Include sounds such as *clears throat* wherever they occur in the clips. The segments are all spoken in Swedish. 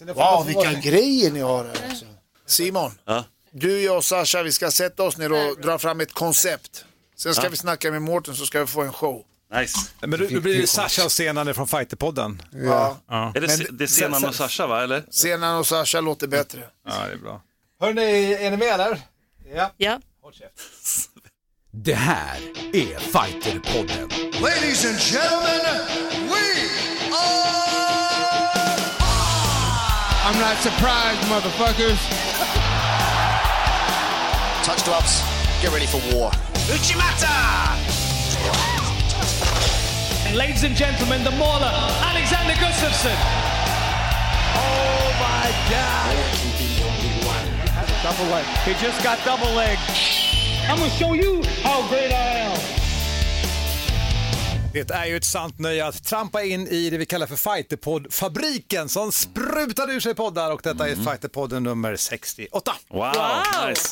Wow, vilka grejer ni har här alltså. Simon, Ja. du, jag och Sasha, vi ska sätta oss ner och dra fram ett koncept. Sen ska vi snacka med Mårten så ska vi få en show. Nice. Men då, då blir Sasha och Senane från Fighterpodden. Ja. Är det, Men- det är Senan och Sasha va, eller? Senan och Sasha låter bättre. Ja, det är bra. Hörrni, är ni med eller? Ja. Ja. Det här är Fighterpodden. Ladies and gentlemen, we I'm not surprised, motherfuckers. Touch gloves. Get ready for war. Uchimata! And ladies and gentlemen, the mauler, Alexander Gustafsson. Oh my God. Double leg. He just got double leg. I'm gonna show you how great I am. Det är ju ett sant nöje att trampa in i det vi kallar för Fighterpodd-fabriken som sprutade ur sig poddar och detta är Fighterpodden nummer 68. Wow, Wow. nice.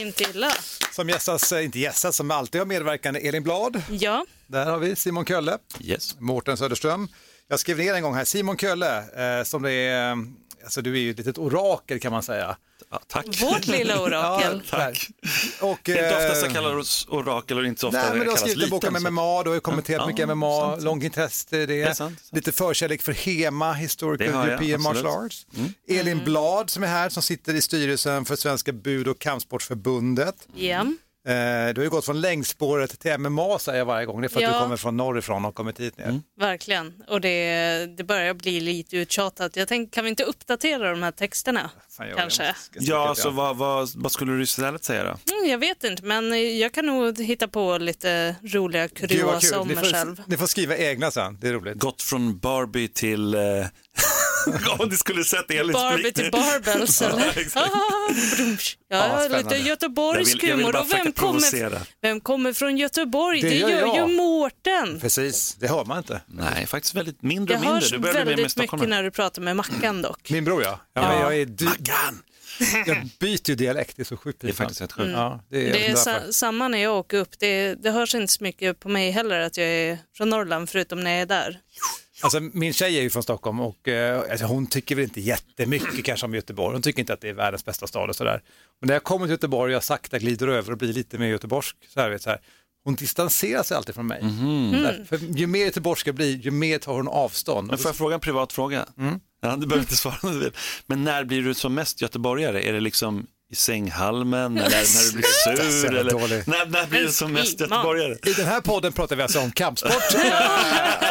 Inte illa. Som gästas, eh, inte gästas, som alltid har medverkande Elin Blad. Ja. Där har vi Simon Kölle, Yes. Mårten Söderström. Jag skrev ner en gång här, Simon Kölle, eh, som det är, eh, alltså du är ju ett litet orakel kan man säga. Ja, tack. Vårt lilla orakel. *laughs* Ja, tack. Och, Det är inte ofta eh, så kallar oss orakel och inte så ofta Nej, men du har kallas skrivit en bok om liten, MMA, du har ju kommenterat Ja, mycket MMA, sant. långt intresse i det. är sant, sant. Lite förkärlek för HEMA, Historical Det har jag, European absolut. Martial Arts. Elin Blad som är här, som sitter i styrelsen för Svenska Bud och Kampsportsförbundet. Ja. Eh, du har ju gått från längdspåret till MMA säger jag varje gång, det är för att Ja. du kommer från norrifrån och kommit hit ner. Verkligen. Och det, det börjar bli lite uttjatat. Jag tänkte, kan vi inte uppdatera de här texterna? Fan, jag- Kanske. jag ska- Ja, ska- så vad, vad, vad skulle du istället säga då? Mm, jag vet inte, men jag kan nog hitta på lite roliga Gud, vad kuriosa kul. om Ni mig själv. får, ni får skriva egna sen, det är roligt. Gått från Barbie till... Eh... *laughs* *laughs* Om ni skulle sett Elins Barbie blick. till barbells eller? Ah. Ja, ja, lite göteborgsk humor. Och vem kommer, vem kommer från Göteborg? Det Det, gör gör jag. ju Mårten. Precis, det hör man inte. Nej, faktiskt väldigt mindre och mindre. hörs Du mer med väldigt mycket när du pratar med Mackan dock. Min bror ja. ja, Men jag, är dy- Maggan! jag byter ju dialekt, det är så sjukt Det är faktiskt rätt sjukt. Ja, det är, Det är sa, samma när jag åker upp. Det, det hörs inte så mycket på mig heller att jag är från Norrland förutom när jag är där. Alltså, min tjej är ju från Stockholm och eh, alltså, hon tycker väl inte jättemycket kanske om Göteborg. Hon tycker inte att det är världens bästa stad och sådär. Men när jag kommer till Göteborg och jag sakta glider över och blir lite mer göteborgsk, så här, vet, så här, hon distanserar sig alltid från mig. Där, för ju mer göteborgsk jag blir, ju mer tar hon avstånd. Men får jag fråga en privat fråga? Ja, du behöver inte svara om du vill. Men när blir du som mest göteborgare? Är det liksom i sänghalmen eller när du blir sur? Eller, dålig. när, när blir du som mest göteborgare? I den här podden pratar vi alltså om kampsport. *laughs*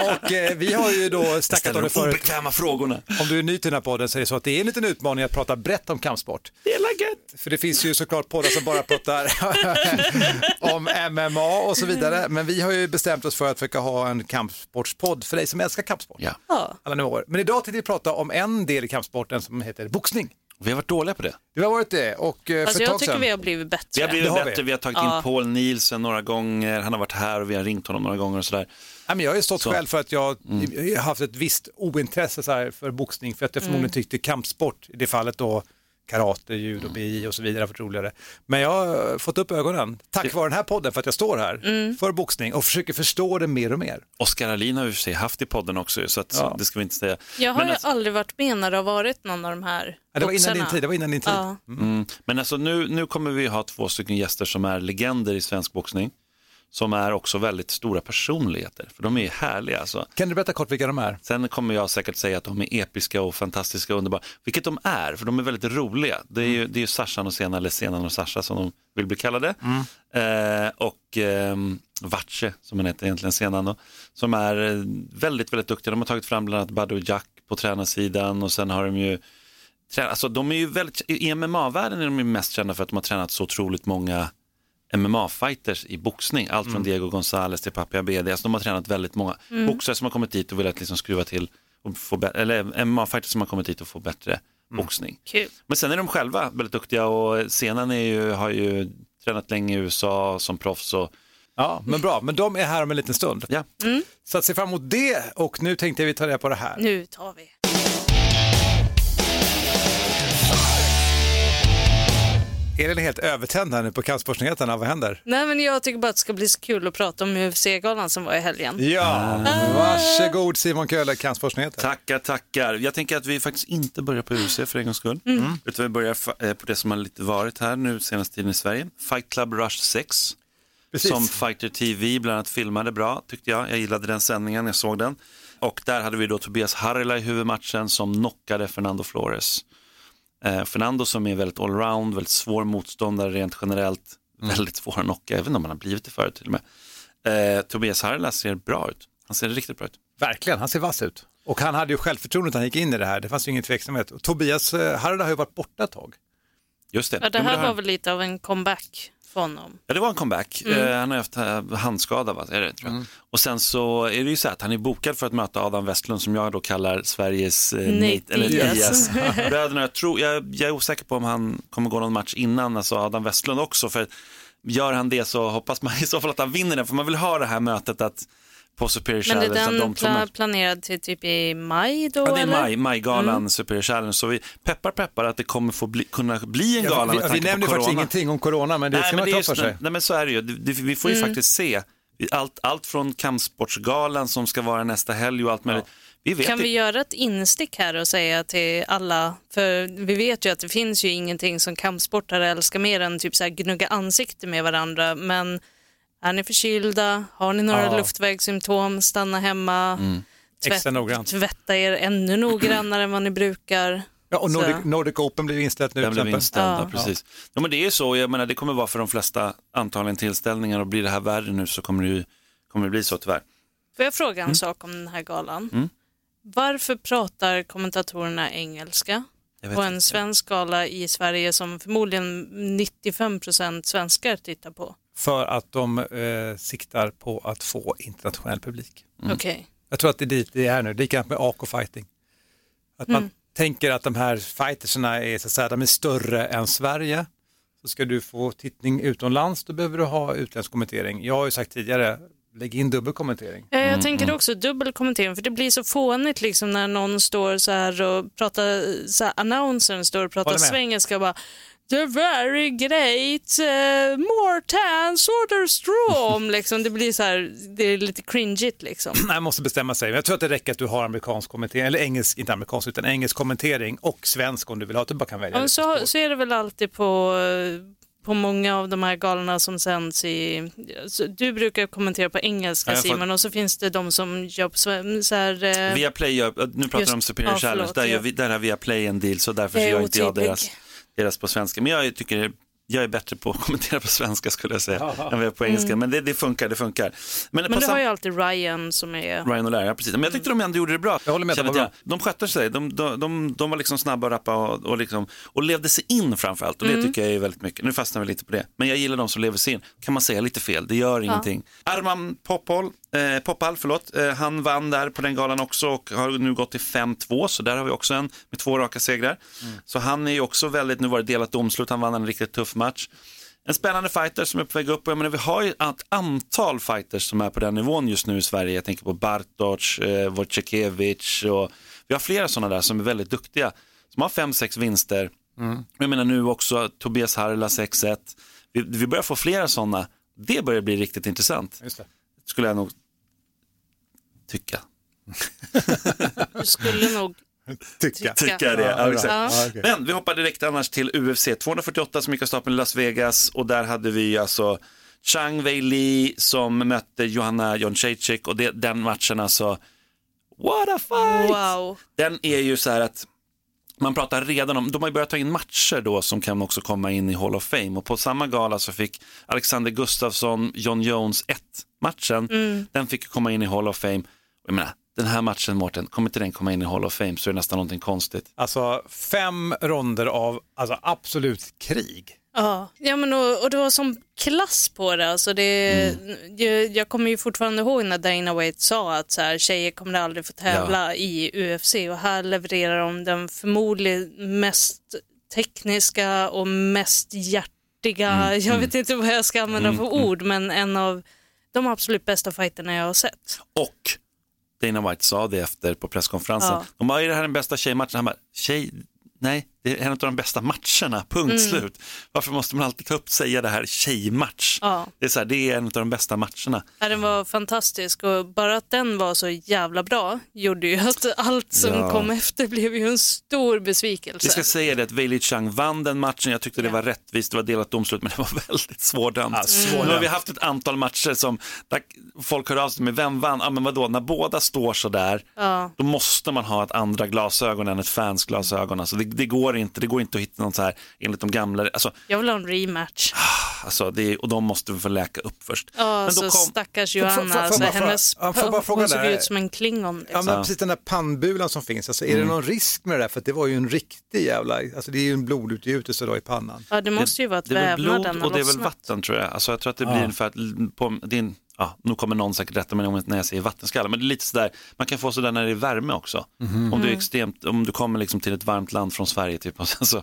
och eh, vi har ju då snackat om de det förut. obekväma frågorna. Om du är ny till den här podden så är det så att det är en liten utmaning att prata brett om kampsport. Det är gött. För det finns ju såklart poddar som bara pratar *laughs* om MMA och så vidare. Men vi har ju bestämt oss för att försöka ha en kampsportspodd för dig som älskar kampsport. Ja. Alla nivåer. Men idag tänkte vi prata om en del i kampsporten som heter boxning. Vi har varit dåliga på det. Du har varit det och eh, Alltså för ett jag tag tycker sedan. vi har blivit bättre. Vi har blivit Det har vi. bättre, vi. har tagit Ja. in Paul Nielsen några gånger, han har varit här och vi har ringt honom några gånger och sådär. Ja, men jag har ju stått Så. själv för att jag, Mm. jag har haft ett visst ointresse så här, för boxning för att jag förmodligen tyckte kampsport, i det fallet då karate, judo, BI och så vidare har varit roligare. Men jag har fått upp ögonen tack vare den här podden för att jag står här för boxning och försöker förstå det mer och mer. Oskar Alin har ju för sig haft i podden också, så att, Ja. det ska vi inte säga. Jag har Men ju alltså- aldrig varit med när det har varit någon av de här Ja, det var innan din tid. Det var innan din tid. Ja. Mm. Men alltså nu, nu kommer vi ha två stycken gäster som är legender i svensk boxning. Som är också väldigt stora personligheter, för de är härliga alltså. Kan du berätta kort vilka de är? Sen kommer jag säkert säga att de är episka och fantastiska och underbara, vilket de är, för de är väldigt roliga. Det är ju, det är ju Sashan och Sena, eller Senan och Sasha som de vill bli kallade. Eh, och eh, Vache, som han heter egentligen, Senan då, som är eh, väldigt, väldigt duktiga. De har tagit fram bland annat Badou Jack på tränarsidan och sen har de ju alltså de är ju väldigt, i MMA-världen är de ju mest kända för att de har tränat så otroligt många MMA-fighters i boxning, allt från Diego Gonzales till Papi Abedi. Alltså de har tränat väldigt många boxare som har kommit dit och velat liksom skruva till, och få eller MMA-fighters som har kommit dit och få bättre boxning. Kul. Men sen är de själva väldigt duktiga och scenen är ju, har ju tränat länge i USA som proffs. Och, Ja, men bra. Men de är här om en liten stund. ja. Så att se fram emot det och nu tänkte vi ta reda på det här. Nu tar vi. Elin är helt övertänd här nu på kampsportsnyheterna, vad händer? Nej men jag tycker bara att det ska bli så kul att prata om UFC-galan som var i helgen. Ja, varsågod Simon Köhler, kampsportsnyheter. Tackar, tackar. Jag tänker att vi faktiskt inte börjar på UFC för en gångs skull. Mm. Utan vi börjar eh, på det som har lite varit här nu senaste tiden i Sverige. Fight Club Rush 6. Precis. Som Fighter TV bland annat filmade bra tyckte jag. Jag gillade den sändningen, jag såg den. Och där hade vi då Tobias Harila i huvudmatchen som knockade Fernando Flores. Eh, Fernando som är väldigt allround, väldigt svår motståndare rent generellt. Väldigt svår att knocka, även om han har blivit det förut till och med. Eh, Tobias Harila ser bra ut. Han ser riktigt bra ut. Verkligen, han ser vass ut. Och han hade ju självförtroende när han gick in i det här, det fanns ju ingen tveksamhet. Och Tobias eh, Harda har ju varit borta ett tag. Just det. Ja, det här var väl lite av en comeback för honom. Ja, det var en comeback. Eh, han har haft eh, handskada, va? Är det, tror jag. Och sen så är det ju så att han är bokad för att möta Adam Westlund som jag då kallar Sveriges eh, Nate eller Diaz. *laughs* Diaz. *laughs* Bröderna, jag, tror, jag, jag är osäker på om han kommer gå någon match innan, alltså Adam Westlund också. För gör han det så hoppas man i så fall att han vinner den, för man vill ha det här mötet att på Superior Men är Challenge. att den pla- planerad till typ i maj då Ja, det är eller? maj, majgalan Superior Challenge, så vi peppar peppar att det kommer få bli, kunna bli en gala vi med vi tanke nämnde faktiskt ingenting om corona, men det ska Nej, men man ta för sig. Nej, men så är det ju. Det, vi får ju Mm. faktiskt se allt, allt från kampsportsgalan som ska vara nästa helg och allt möjligt. Vi vet Kan vi göra ett instick här och säga till alla, för vi vet ju att det finns ju ingenting som kampsportare älskar mer än typ så här gnugga ansikte med varandra, men är ni förkylda, har ni några Ja. luftvägssymptom, stanna hemma, Mm. Extra noggrant. tvätta er ännu noggrannare än vad ni brukar. Ja, och. Nordic, Nordic Open blev inställt nu Den blev inställd, ja. Precis. Ja, men det är ju så, jag menar, det kommer vara för de flesta antagligen tillställningar och blir det här värre nu så kommer det ju kommer det bli så tyvärr. Får jag fråga en Mm. sak om den här galan? Varför pratar kommentatorerna engelska på en inte. svensk gala i Sverige som förmodligen 95% svenskar tittar på? För att de eh, siktar på att få internationell publik. Mm. Okej. Jag tror att det är dit det är nu, likadant med AK Fighting. Att man Mm. tänker att de här fightersarna är, så att säga, de är större än Sverige. Så ska du få tittning utomlands, då behöver du ha utländsk kommentering. Jag har ju sagt tidigare, lägg in dubbelkommentering. Ja, Mm, jag tänker också dubbelkommentering för det blir så fånigt liksom när någon står så här och pratar, så här, announcern står och pratar svengelska och bara The very great uh, Mortan Soderstrom *laughs* liksom. Det blir så här, det är lite cringeigt liksom. Nej, *clears throat* jag måste bestämma sig. Jag tror att det räcker att du har amerikansk kommentering, eller engelsk, inte amerikansk, utan engelsk kommentering och svensk om du vill ha. Du bara kan välja. Ja, så, så är det väl alltid på, på många av de här galorna som sänds i... Du brukar kommentera på engelska Ja, får- Simon och så finns det de som gör på sven- så här... eh, Via Play, gör, nu pratar vi Just- om Superior ja, Challenge, förlåt, där, gör ja. vi, där har Via Play en deal så därför gör inte jag deras, deras på svenska. Men jag tycker jag är bättre på att *laughs* kommentera på svenska skulle jag säga än vad jag är på engelska. Men det, det funkar, det funkar. Men, Men du har ju alltid Ryan som är... Ryan och Larry, ja, precis. Men jag tyckte de ändå gjorde det bra. Jag håller med, de var att jag- De skötte sig, de, de, de, de var liksom snabba och rappa och, och, liksom, och levde sig in framförallt. Och det tycker jag är väldigt mycket. Nu fastnar vi lite på det. Men jag gillar de som lever sig in. Kan man säga lite fel, det gör ingenting. Arman Popol, eh, Popal, förlåt, eh, han vann där på den galan också och har nu gått till 5-2. Så där har vi också en med två raka segrar. Så han är ju också väldigt, nu var det delat domslut, han vann en riktigt tuff match. En spännande fighter som är på väg upp. Och Jag menar, vi har ju ett antal fighters som är på den nivån just nu i Sverige. Jag tänker på Bartosz, eh, Wojciechowicz och vi har flera sådana där som är väldigt duktiga. Som har fem sex vinster. Jag menar nu också Tobias Harla 6-1. Vi, vi börjar få flera sådana. Det börjar bli riktigt intressant, skulle jag nog tycka. Du skulle nog Tycka. tycka. Det, ja, exakt. Ja. Okej. Men vi hoppar direkt annars till UFC 248 som gick av stapeln i Las Vegas och där hade vi alltså Chang Wei Li som mötte Johanna Jędrzejczyk och det, den matchen alltså, what a fight! Wow. Den är ju så här att man pratar redan om, de har ju börjat ta in matcher då som kan också komma in i Hall of Fame och på samma gala så fick Alexander Gustafsson, John Jones 1-matchen, den fick komma in i Hall of Fame. Jag menar, den här matchen Mårten, kommer inte den komma in i Hall of Fame så är det nästan någonting konstigt. Alltså fem ronder av alltså, absolut krig. Ja, ja men och, och det var som klass på det. Alltså det Mm. jag, jag kommer ju fortfarande ihåg när Dana White sa att så här, tjejer kommer aldrig få tävla i UFC och här levererar de den förmodligen mest tekniska och mest hjärtiga, Mm, *laughs* jag vet inte vad jag ska använda för ord, men en av de absolut bästa fighterna jag har sett. Och Dana White sa det efter på presskonferensen. Ja. De bara, är det här den bästa tjejmatchen? Han bara, tjej, nej, det är en av de bästa matcherna, punkt slut. Varför måste man alltid ta upp säga det här tjejmatch? Ja. Det, är så här, det är en av de bästa matcherna. Ja, den var fantastisk och bara att den var så jävla bra gjorde ju att allt som Ja. kom efter blev ju en stor besvikelse. Vi ska säga det att Wei Li Chang vann den matchen, jag tyckte det var rättvist, det var delat domslut men det var *laughs* väldigt svårdömt. Ja, svårdömt. Nu har vi haft ett antal matcher som folk hör av sig med vem vann? Ja men vadå, när båda står så där Ja. då måste man ha ett andra glasögon än ett fans glasögon. Alltså det, det går inte, det går inte att hitta något så här enligt de gamla, alltså, Jag vill ha en rematch. *sighs* alltså det, är- och de måste vi få läka upp först. Ja, Men så kom- stackars Johanna, får- alltså, får jag bara hennes ja, får jag bara fråga hon såg ut som en klingon. Ja, Liksom. men precis den där pannbulan som finns, alltså, är det någon risk med det där? För det var ju en riktig jävla, alltså det är ju en blodutgjutelse då i pannan. Ja, det måste ju vara att det är väl blod vävnaden har och det är väl vatten tror jag. Alltså jag tror att det blir Ja. ungefär att på din, ja, nu kommer någon säkert rätta mig när jag säger vattenskalle, men det är lite sådär, man kan få sådär när det är värme också. Mhm. Om du är extremt, om du kommer liksom till ett varmt land från Sverige typ, och sen så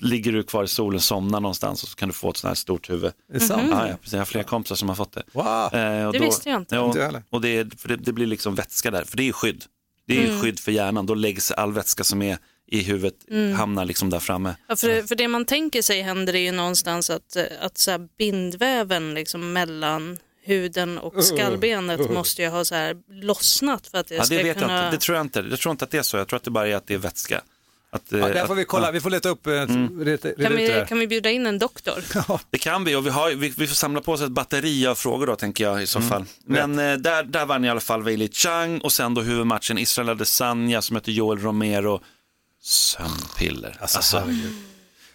ligger du kvar i solen, somnar någonstans och så kan du få ett sånt här stort huvud. Det sant? Ja, ja, precis. Jag har flera kompisar som har fått det. Wow. Eh, och Det visste jag inte. Ja, och det, är, det, det blir liksom vätska där, för det är skydd. Det är Mm. skydd för hjärnan, då läggs all vätska som är i huvudet, Mm. hamnar liksom där framme. Ja, för, för det man tänker sig händer är ju någonstans att, eh, att så bindväven liksom mellan huden och skallbenet måste ju ha så här lossnat för att det Ja, ska det vet kunna... jag inte, det tror jag inte. Jag tror inte att det är så, jag tror att det bara är att det är vätska. Att, eh, Ja, där får vi kolla, ja. vi får leta upp, mm. reda, reda Kan vi, kan vi bjuda in en doktor? *laughs* Det kan vi och vi, har, vi, vi får samla på oss ett batteri av frågor då tänker jag i så fall. Men eh, där, där vann i alla fall Wei Li Chang och sen då huvudmatchen Israel Adesanya som heter Joel Romero. Sömnpiller. Alltså, Alltså,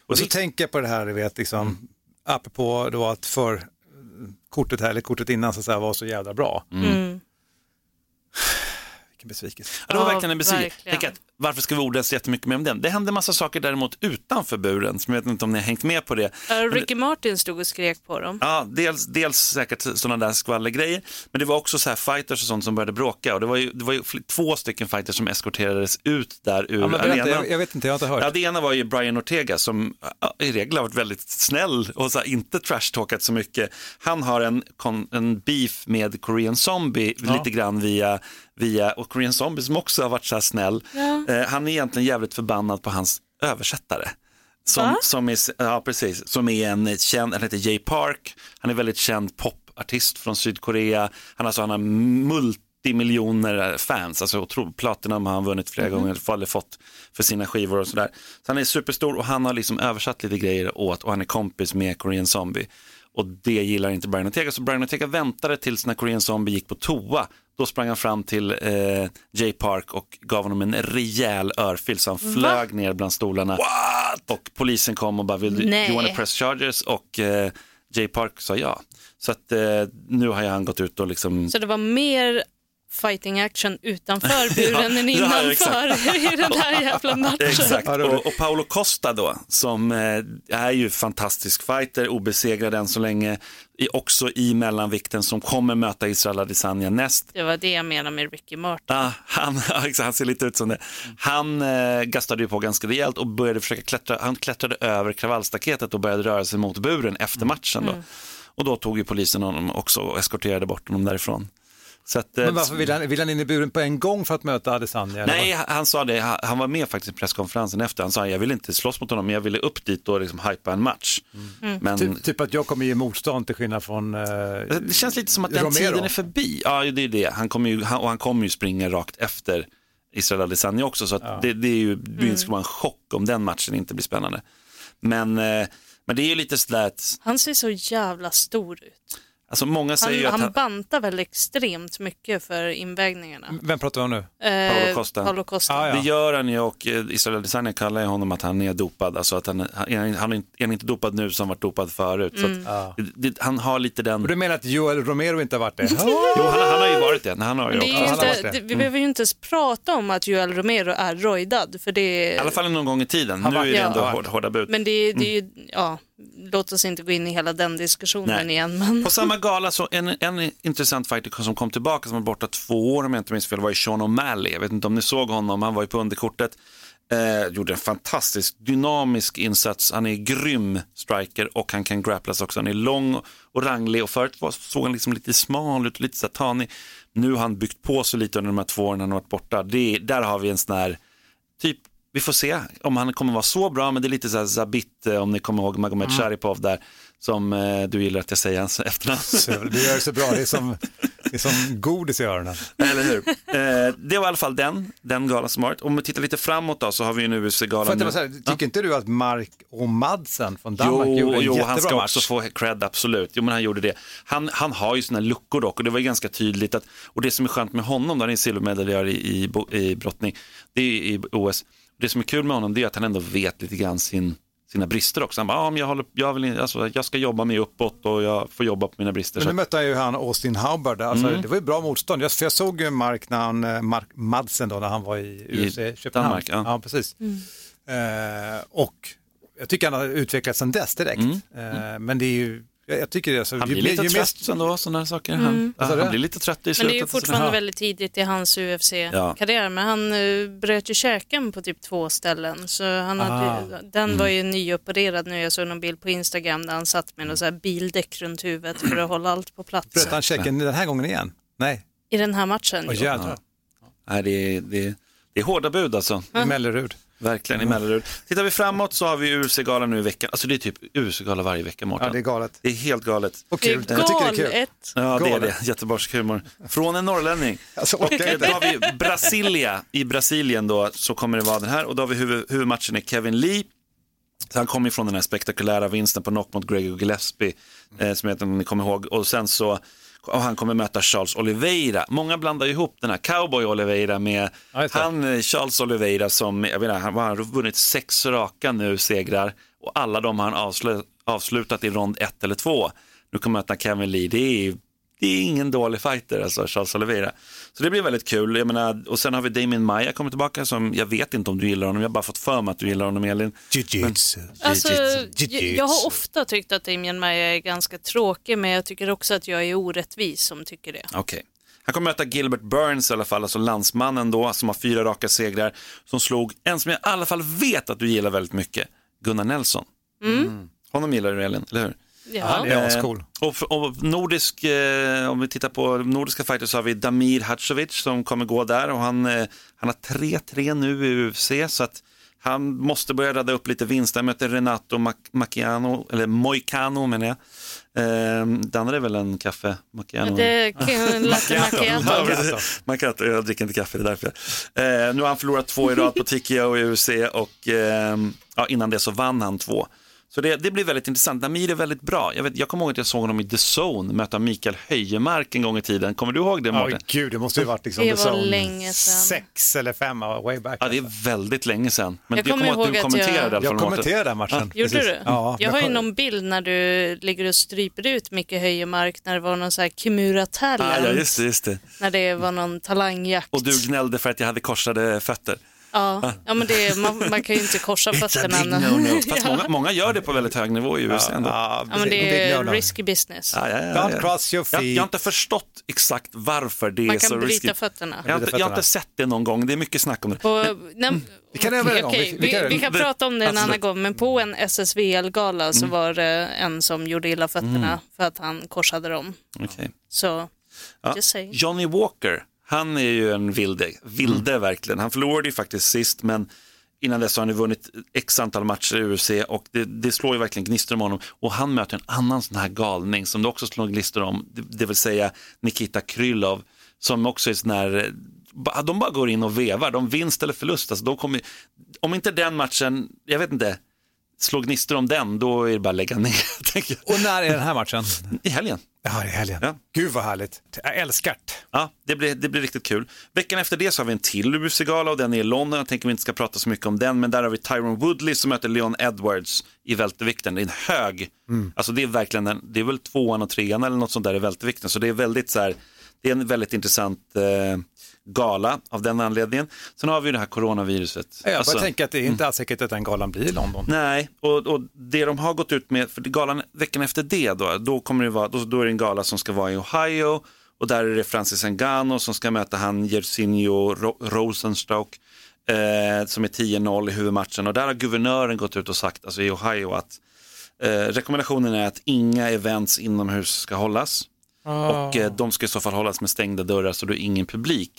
och så det, tänker jag på det här, du vet, liksom, apropå då att för kortet här, eller kortet innan så att säga, var så jävla bra. Mm. *sighs* Vilken besvikelse. ja, det var verkligen en besvikelse. verkligen. Tänk att, varför ska vi orda så jättemycket mer om den? Det hände massa saker däremot utanför buren som jag vet inte om ni har hängt med på det. Ja, Ricky Martin stod och skrek på dem. Ja, dels, dels säkert sådana där skvallergrejer, men det var också så här fighters och sånt som började bråka och det var ju, det var ju två stycken fighters som eskorterades ut där ur Ja, men arenan. jag, jag vet inte, jag har inte hört. Ja, det ena var ju Brian Ortega som ja, i regel har varit väldigt snäll och så här, inte trashtalkat så mycket. Han har en, kon- en beef med Korean Zombie lite grann via, via, och Korean Zombie som också har varit så här snäll. Eh, han är egentligen jävligt förbannad på hans översättare. Som, Va? som, är, ja, precis, som är en känd, han heter Jay Park, han är väldigt känd popartist från Sydkorea. Han, alltså, han har multimiljoner fans, alltså Platinum har han vunnit flera gånger, eller fått för sina skivor och sådär. Så han är superstor och han har liksom översatt lite grejer åt och han är kompis med Korean Zombie. Och det gillar inte Brian Ortega, så Brian Ortega väntade tills när Korean Zombie gick på toa. Då sprang han fram till eh, Jay Park och gav honom en rejäl örfil så han flög ner bland stolarna. Och polisen kom och bara, vill du, you wanna press charges? Och eh, Jay Park sa ja. Så att eh, nu har han gått ut och liksom Så det var mer fighting action utanför *laughs* buren än ja, innanför *laughs* i den här jävla matchen. Exakt, och, och Paolo Costa då, som eh, är ju fantastisk fighter, obesegrad än så länge, i, också i mellanvikten som kommer möta Israel Adesanya näst. Det var det jag menade med Ricky Martin. Ah, han, *laughs* han ser lite ut som det. Han eh, gastade ju på ganska rejält och började försöka klättra, han klättrade över kravallstaketet och började röra sig mot buren efter matchen då. Och då tog ju polisen honom också och eskorterade bort honom därifrån. Så att, eh, Men varför vill han, vill han in i buren på en gång för att möta Adesanya? Nej, han, sa det, han, var med faktiskt i presskonferensen efter. Han sa jag vill inte slåss mot honom, men jag ville upp dit och liksom hypa en match. Men Typ, typ att jag kommer ge motstånd till skillnad från... Eh, det känns lite som att den Romero. tiden är förbi. Ja, det är det. Han kommer ju, han, och han kommer ju springa rakt efter Israel Adesanya också, så att det, det är ju, det skulle vara en chock om den matchen inte blir spännande. Men, eh, men det är ju lite sådär att, Han ser så jävla stor ut. Alltså många säger Han, att han han, bantar väl extremt mycket för invägningarna. vem pratar vi om nu? Eh, Paolo Costa. Paolo Costa. Ah, ja. det gör han ju och eh, Israel Adesanya kallar honom att han är dopad, alltså att han, han, han, är inte- dopad nu som varit dopad förut. Så Mm. att, det, det, han har lite den... Du menar att Joel Romero inte har varit det? *laughs* Jo, han, han har ju varit det. Han har ju Det är ju han har inte, varit det. det, vi behöver ju inte ens prata om att Joel Romero är rojdad. För det, I alla fall någon gång i tiden. Han Nu var- är det ja. ändå hård, hårda bud. Men det, det är ju, ja, låt oss inte gå in i hela den diskussionen Nej. igen. Men... På samma gala så en, en intressant fighter som kom tillbaka som var borta två år om jag inte minns fel var ju Sean O'Malley. Jag vet inte om ni såg honom, han var ju på underkortet. Eh, gjorde en fantastisk dynamisk insats. Han är grym striker och han kan grapplas också. Han är lång och ranglig och förut var, såg han liksom lite smal ut, lite så här tanig. Nu har han byggt på sig lite under de här två åren han har varit borta. Det, där har vi en sån här typ vi får se om han kommer vara så bra, men det är lite så här Zabit, eh, om ni kommer ihåg Magomed Mm. Sharipov där, som eh, du gillar att jag säger hans efternamn. Du gör det så bra, det är som, det är som godis i öronen. Eller hur? Eh, det var i alla fall den, den galan som varit. Om vi tittar lite framåt då så har vi en UFC-gala nu. här, tycker inte du att Mark och Madsen från Danmark Jo, gjorde en jo jättebra han ska match? också få cred, absolut. Jo, men han gjorde det. Han, han har ju sina luckor dock och det var ju ganska tydligt att, och det som är skönt med honom, då han är silvermedaljör i, i, i brottning, det är i OS, det som är kul med honom det är att han ändå vet lite grann sin, sina brister också. Han bara, ah, men jag, håller, jag, vill, alltså, jag ska jobba mig uppåt och jag får jobba på mina brister. Men Så nu mötte han ju han Austin Hubbard, alltså, Mm. det var ju bra motstånd. Jag, för jag såg ju Mark, när han, eh, Mark Madsen då, när han var i UFC, Köpenhamn. Danmark, ja. ja. precis. Eh, och jag tycker han har utvecklats sedan dess direkt. Eh, men det är ju, jag, jag tycker det, alltså, Mm. han ju, blir mer- lite ju trött mer- ändå, sådana här saker. Han, ja, Vad sa han blir lite trött i Men slutet. det är ju fortfarande Ja. väldigt tidigt i hans UFC-karriär. Men han eh, bröt ju käken på typ två ställen. Så han hade, den var ju nyopererad nu. Jag såg någon bild på Instagram där han satt med här bildäck runt huvudet för att hålla allt på plats. Bröt han checken den här gången igen? Nej, I den här matchen. Åh jo. jädrar. Nej, det, är, det, är, det är hårda bud alltså. I Mellerud. Verkligen i Mellerud. Tittar vi framåt så har vi UFC-gala nu i veckan. Alltså det är typ UFC-gala varje vecka Mårten. Ja, det är galet. Det är helt galet. Och Det är kul. Jag tycker det är kul. galet. Ja, det är Galet. det. Göteborgsk humor. Från en norrlänning. Alltså, Och eh, då har vi Brasilia. I Brasilien då så kommer det vara den här och då har vi huvud, huvudmatchen är Kevin Lee. Så han kommer ju från den här spektakulära vinsten på knock mot Gregor Gillespie, eh, som jag vet inte om ni kommer ihåg. Och sen så och han kommer möta Charles Oliveira. Många blandar ihop den här cowboy Oliveira med Ja, han eh, Charles Oliveira som, jag vet inte, han har vunnit sex raka nu segrar och alla de har han avslu, avslutat i rond ett eller två. Nu kommer han möta Kevin Lee, det är, det är ingen dålig fighter alltså, Charles Oliveira. Så det blir väldigt kul, jag menar, och sen har vi Damien Maya kommit tillbaka som, jag vet inte om du gillar honom, jag har bara fått för mig att du gillar honom Elin. Jiu-jitsu. Alltså, jag, jag har ofta tyckt att Damien Maia är ganska tråkig men jag tycker också att jag är orättvis som tycker det. Okej. Han kommer möta Gilbert Burns i alla fall, alltså landsmannen då, som har fyra raka segrar, som slog en som jag i alla fall vet att du gillar väldigt mycket, Gunnar Nelson. Mm. Honom gillar du Elin, eller hur? Ja. Han är ascool. Eh, och, och nordisk, eh, om vi tittar på nordiska fighters så har vi Damir Hadzovic som kommer gå där och han, eh, han har 3-3 nu i UFC så att han måste börja rädda upp lite vinster. Han möter Renato Mac- Macchiano, eller Moicano menar jag. Eh, det andra är väl en kaffe? Macchiano? Det latte macchiato. *laughs* Macchiato, jag dricker inte kaffe, det är därför. Eh, nu har han förlorat två i rad på TKO i UFC och eh, ja, innan det så vann han två. Så det, det blir väldigt intressant. Namir är väldigt bra. Jag, vet, jag kommer ihåg att jag såg honom i The Zone möta Mikael Höjemark en gång i tiden. Kommer du ihåg det Ja, Mårten? gud, det måste ju varit liksom Det the var zone länge sedan. sex eller fem, way back. Ja, det är väldigt länge sedan. Men Jag jag kommer ihåg att du jag- kommenterade Jag Mårten. kommenterade den matchen. Gjorde precis. du? Ja, jag har ju någon bild när du ligger och stryper ut Micke Höjemark när det var någon så här Kimura Talent, Ah, ja, just det, just det. när det var någon talangjakt. Och du gnällde för att jag hade korsade fötter. Ja, ja men det, man, man kan ju inte korsa fötterna. när- no-no. Fast ja. många, många gör det på väldigt hög nivå i UFC ändå. Ja, ja, men det är risky business. Ja, ja, ja, Don't ja. cross your Jag, feet. jag har inte förstått exakt varför det Man är så kan bryta risky. fötterna. Jag har, inte, jag har inte sett det någon gång, det är mycket snack om det. På, nej, Vi kan gång. okej, Vi- vi kan- vi kan prata om det en annan gång, men på en SSVL-gala Mm. så var det en som gjorde illa fötterna för att han korsade dem. Okej. Så, Ja. Johnny Walker, han är ju en vilde, vilde Mm. verkligen. Han förlorade ju faktiskt sist, men innan dess har han ju vunnit x antal matcher i UFC och det, det slår ju verkligen gnistor om honom. Och han möter en annan sån här galning som det också slår gnistor om, det, det vill säga Nikita Krylov, som också är sån här, de bara går in och vevar, de vinst eller förlust, alltså de kommer, om inte den matchen, jag vet inte, slår gnistor om den, då är det bara att lägga ner. *laughs* Och när är den här matchen? I helgen. Ja, i helgen. Ja. Gud vad härligt. Jag älskar det. Ja, det blir, det blir riktigt kul. Veckan efter det så har vi en till UFC-gala och den är i London. Jag tänker vi inte ska prata så mycket om den, men där har vi Tyron Woodley som möter Leon Edwards i vältervikten. Det är en hög, alltså det är verkligen en, det är väl tvåan och trean eller något sånt där i vältervikten. Så det är väldigt så här, det är en väldigt intressant eh, gala av den anledningen. Sen har vi ju det här coronaviruset. Jag bara Alltså- tänker att det är inte alls säkert att den galan blir i London. Nej, och, och det de har gått ut med, för galan veckan efter det då, då kommer det vara, då, då är det en gala som ska vara i Ohio och där är det Francis Ngannou som ska möta han Jersinho Ro- Rosenstock eh, som är 10-0 i huvudmatchen och där har guvernören gått ut och sagt, alltså i Ohio att eh, rekommendationen är att inga events inomhus ska hållas och eh, de ska i så fall hållas med stängda dörrar så då är ingen publik.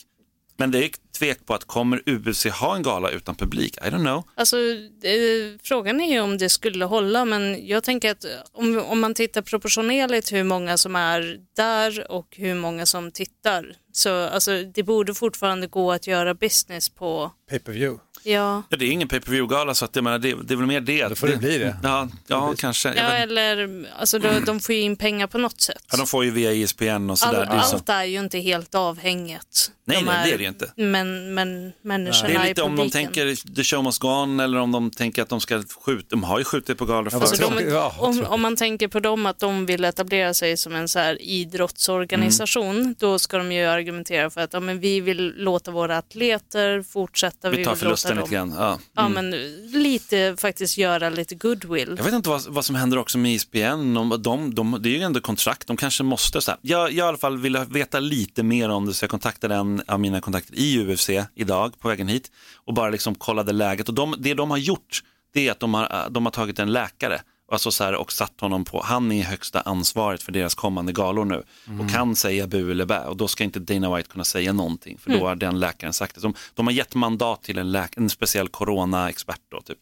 Men det är tvek på att kommer UFC ha en gala utan publik? I don't know. Alltså, eh, frågan är ju om det skulle hålla, men jag tänker att om, om man tittar proportionerligt hur många som är där och hur många som tittar, så alltså, det borde fortfarande gå att göra business på, Pay-per-view. Ja, Ja, det är ingen pay-per-view-gala så att jag menar, det, det är väl mer det. Då får det bli det. Ja, ja kanske. Ja vet, eller alltså, de, de får ju in pengar på något sätt. ja, de får ju via E ESPN och All, sådär. det är ju så. allt är ju inte helt avhängigt. Nej, De nej, det är det ju inte. Men, men människorna Det är i lite om de publiken. tänker the show must go on eller om de tänker att de ska skjuta. De har ju skjutit på galor vad förut. Så de, tråkigt. Ja, vad om, om man tänker på dem att de vill etablera sig som en så här idrottsorganisation, Mm. då ska de ju argumentera för att ja, men vi vill låta våra atleter fortsätta. Vi tar vill förlusten låta lite grann. Ja. Ja, men lite faktiskt göra lite goodwill. Jag vet inte vad, vad som händer också med E ISBN. Om de, de, det är ju ändå kontrakt, de kanske måste. Så här. Jag, jag i alla fall vill veta lite mer om det så jag kontaktade en av mina kontakter i UFC idag på vägen hit och bara liksom kollade läget. Och de, det de har gjort det är att de har, de har tagit en läkare alltså så här, och satt honom på, han är högsta ansvaret för deras kommande galor nu och kan säga bu eller bä och då ska inte Dana White kunna säga någonting för då har den läkaren sagt det. De, de har gett mandat till en, läk, en speciell corona-expert då typ.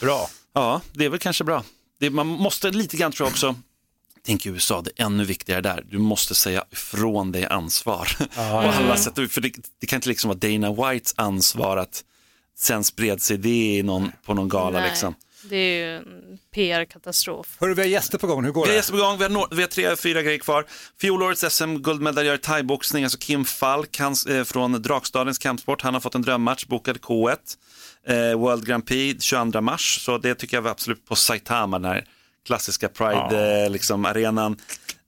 Bra. Ja, det är väl kanske bra. Det, man måste lite grann tror jag också, tänk i USA, det är ännu viktigare där. Du måste säga ifrån dig ansvar. på *laughs* alla sätt. För det, det kan inte liksom vara Dana Whites ansvar att sen spred sig det i någon, på någon gala. Nej, Liksom. Det är ju en PR-katastrof. Hörru, vi har gäster på gång, hur går Vi är det? gäster på gång, vi har, nå- vi har tre, fyra grejer kvar. Fjolårets SM-guldmedaljör i thaiboxning, alltså Kim Falk han, eh, från Drakstadens kampsport, han har fått en drömmatch, bokad K1. Eh, World Grand Prix 22 mars, så det tycker jag var absolut på Saitama, den här klassiska Pride-arenan. Eh, liksom, arenan.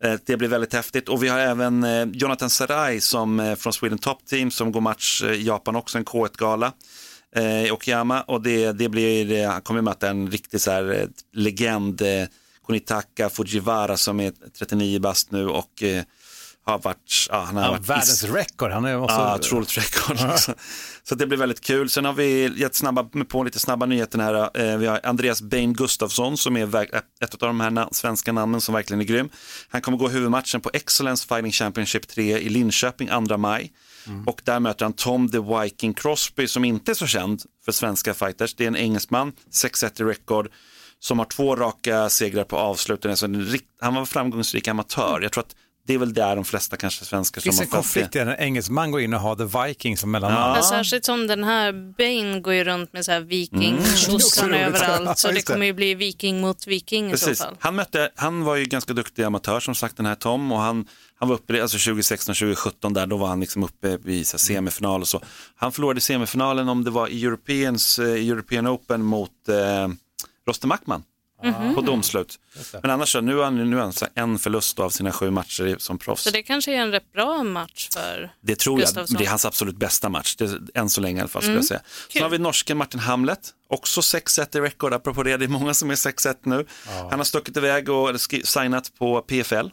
Eh, det blir väldigt häftigt och vi har även eh, Jonathan Sarai som, från Sweden Top Team som går match i Japan också, en K1-gala eh, i Okayama och det, det blir, eh, han kommer möta en riktig så här, eh, legend, eh, Kunitaka Fujiwara som är 39 bast nu och eh, har varit, ja, han har Ja, varit världens rekord, han är också... Ja, otroligt rekord. *laughs* Så det blir väldigt kul. Sen har vi gett snabba, med på lite snabba nyheter här. Eh, Vi har Andreas Bain Gustafsson som är ett av de här svenska namnen som verkligen är grym. Han kommer gå huvudmatchen på Excellence Fighting Championship 3 i Linköping 2 maj. Mm. Och där möter han Tom the Viking Crosby som inte är så känd för svenska fighters. Det är en engelsman, 6-1 i record, som har två raka segrar på avslutningen. Så alltså han var framgångsrik amatör. Jag tror att det är väl där de flesta kanske svenskar som Finns har en fått det. konflikt i en engelsman går in och har The Viking som mellannamn? Men särskilt som den här Bane går ju runt med så här viking roligt. överallt, så Ja, det kommer ju bli viking mot viking i Precis. så fall. Han, mötte, han var ju ganska duktig amatör som sagt den här Tom och han, han var uppe i alltså 2016-2017 där, då var han liksom uppe i så semifinal och så. Han förlorade semifinalen om det var i Europeans, European Open mot eh, Roster Mackman på domslut. Men annars så, nu har han, nu har han en förlust av sina sju matcher som proffs. Så det kanske är en rätt bra match för Det tror jag, det är hans absolut bästa match, det, än så länge i alla fall skulle jag säga. Sen har vi norsken Martin Hamlet, också 6-1 i rekord, apropå det, det är många som är 6-1 nu. Han har stuckit iväg och skri- signat på PFL.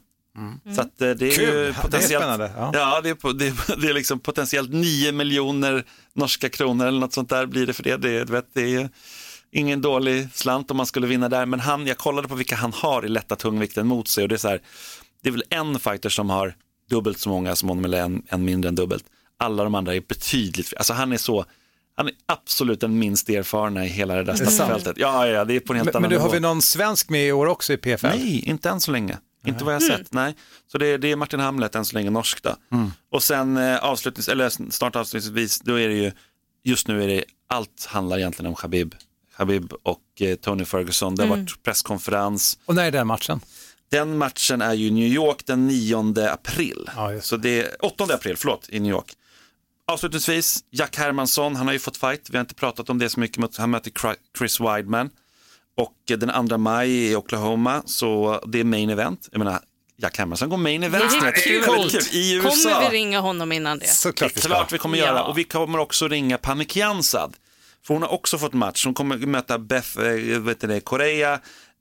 Så att, eh, det är Kul. Det ju är potentiellt, ja. ja. det, är, det, är, *laughs* det är liksom potentiellt 9 miljoner norska kronor eller något sånt där blir det för det. Det, vet, det är ingen dålig slant om man skulle vinna där, men han, jag kollade på vilka han har i lätta tungvikten mot sig och det är så här, det är väl en fighter som har dubbelt så många som honom eller en, en mindre än dubbelt. Alla de andra är betydligt, alltså han är så, han är absolut den minst erfarna i hela det där startfältet. Ja, ja, det är på en helt Men, annan men du, har vi någon svensk med i år också i PFL? Nej, inte än så länge. Inte vad jag har sett, nej. Så det är, det är Martin Hamlet än så länge, norsk då. Och sen eh, avslutnings, eller snart avslutningsvis, då är det ju, just nu är det, allt handlar egentligen om Khabib. Khabib och eh, Tony Ferguson. Det har varit presskonferens. Och när är den matchen? Den matchen är ju New York den 9 april. Ja, det. så det är 8 april, förlåt, i New York. Avslutningsvis, Jack Hermansson, han har ju fått fight. Vi har inte pratat om det så mycket, men han möter Chris Weidman. Och eh, den 2 maj i Oklahoma, så det är main event. Jag menar, Jack Hermansson går main event Det är tycker det är kul. I USA. Kommer vi ringa honom innan det? Det är Såklart vi ska. klart vi kommer Ja. göra och vi kommer också ringa Panik Jansad. För hon har också fått match. Hon kommer möta Beth eh, vet du det, Korea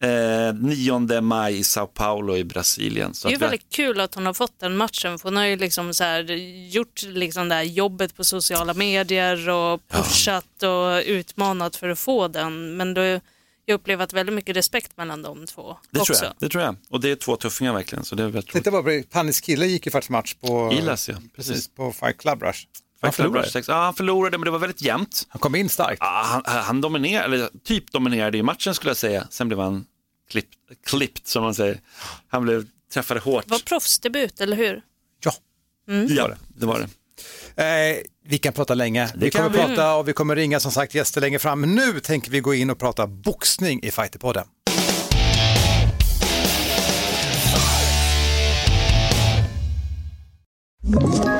eh, 9 maj i Sao Paulo i Brasilien. Så Det är ju att vi har- väldigt kul att hon har fått den matchen för hon har ju liksom så här gjort liksom det här jobbet på sociala medier och pushat och utmanat för att få den. Men då, jag upplever att väldigt mycket respekt mellan de två det, också. tror jag, det tror jag. Och det är två tuffingar verkligen. Så det är väldigt. Titta bara på det, Panis kille gick ju faktiskt match på, Ilas, ja. Precis. på Fight Club Rush. Club förlorade? Russia 6. Ja, han förlorade, men det var väldigt jämnt. Han kom in starkt. Ja, han, han dominerade, eller typ dominerade i matchen skulle jag säga. Sen blev han klippt, klippt som man säger. Han blev träffade hårt. Det var proffsdebut, eller hur? Ja. Ja, det var det. Eh, vi kan prata länge. Vi kan kommer vi. prata och vi kommer ringa som sagt gäster längre fram. Men nu tänker vi gå in och prata boxning i Fighterpodden. Ett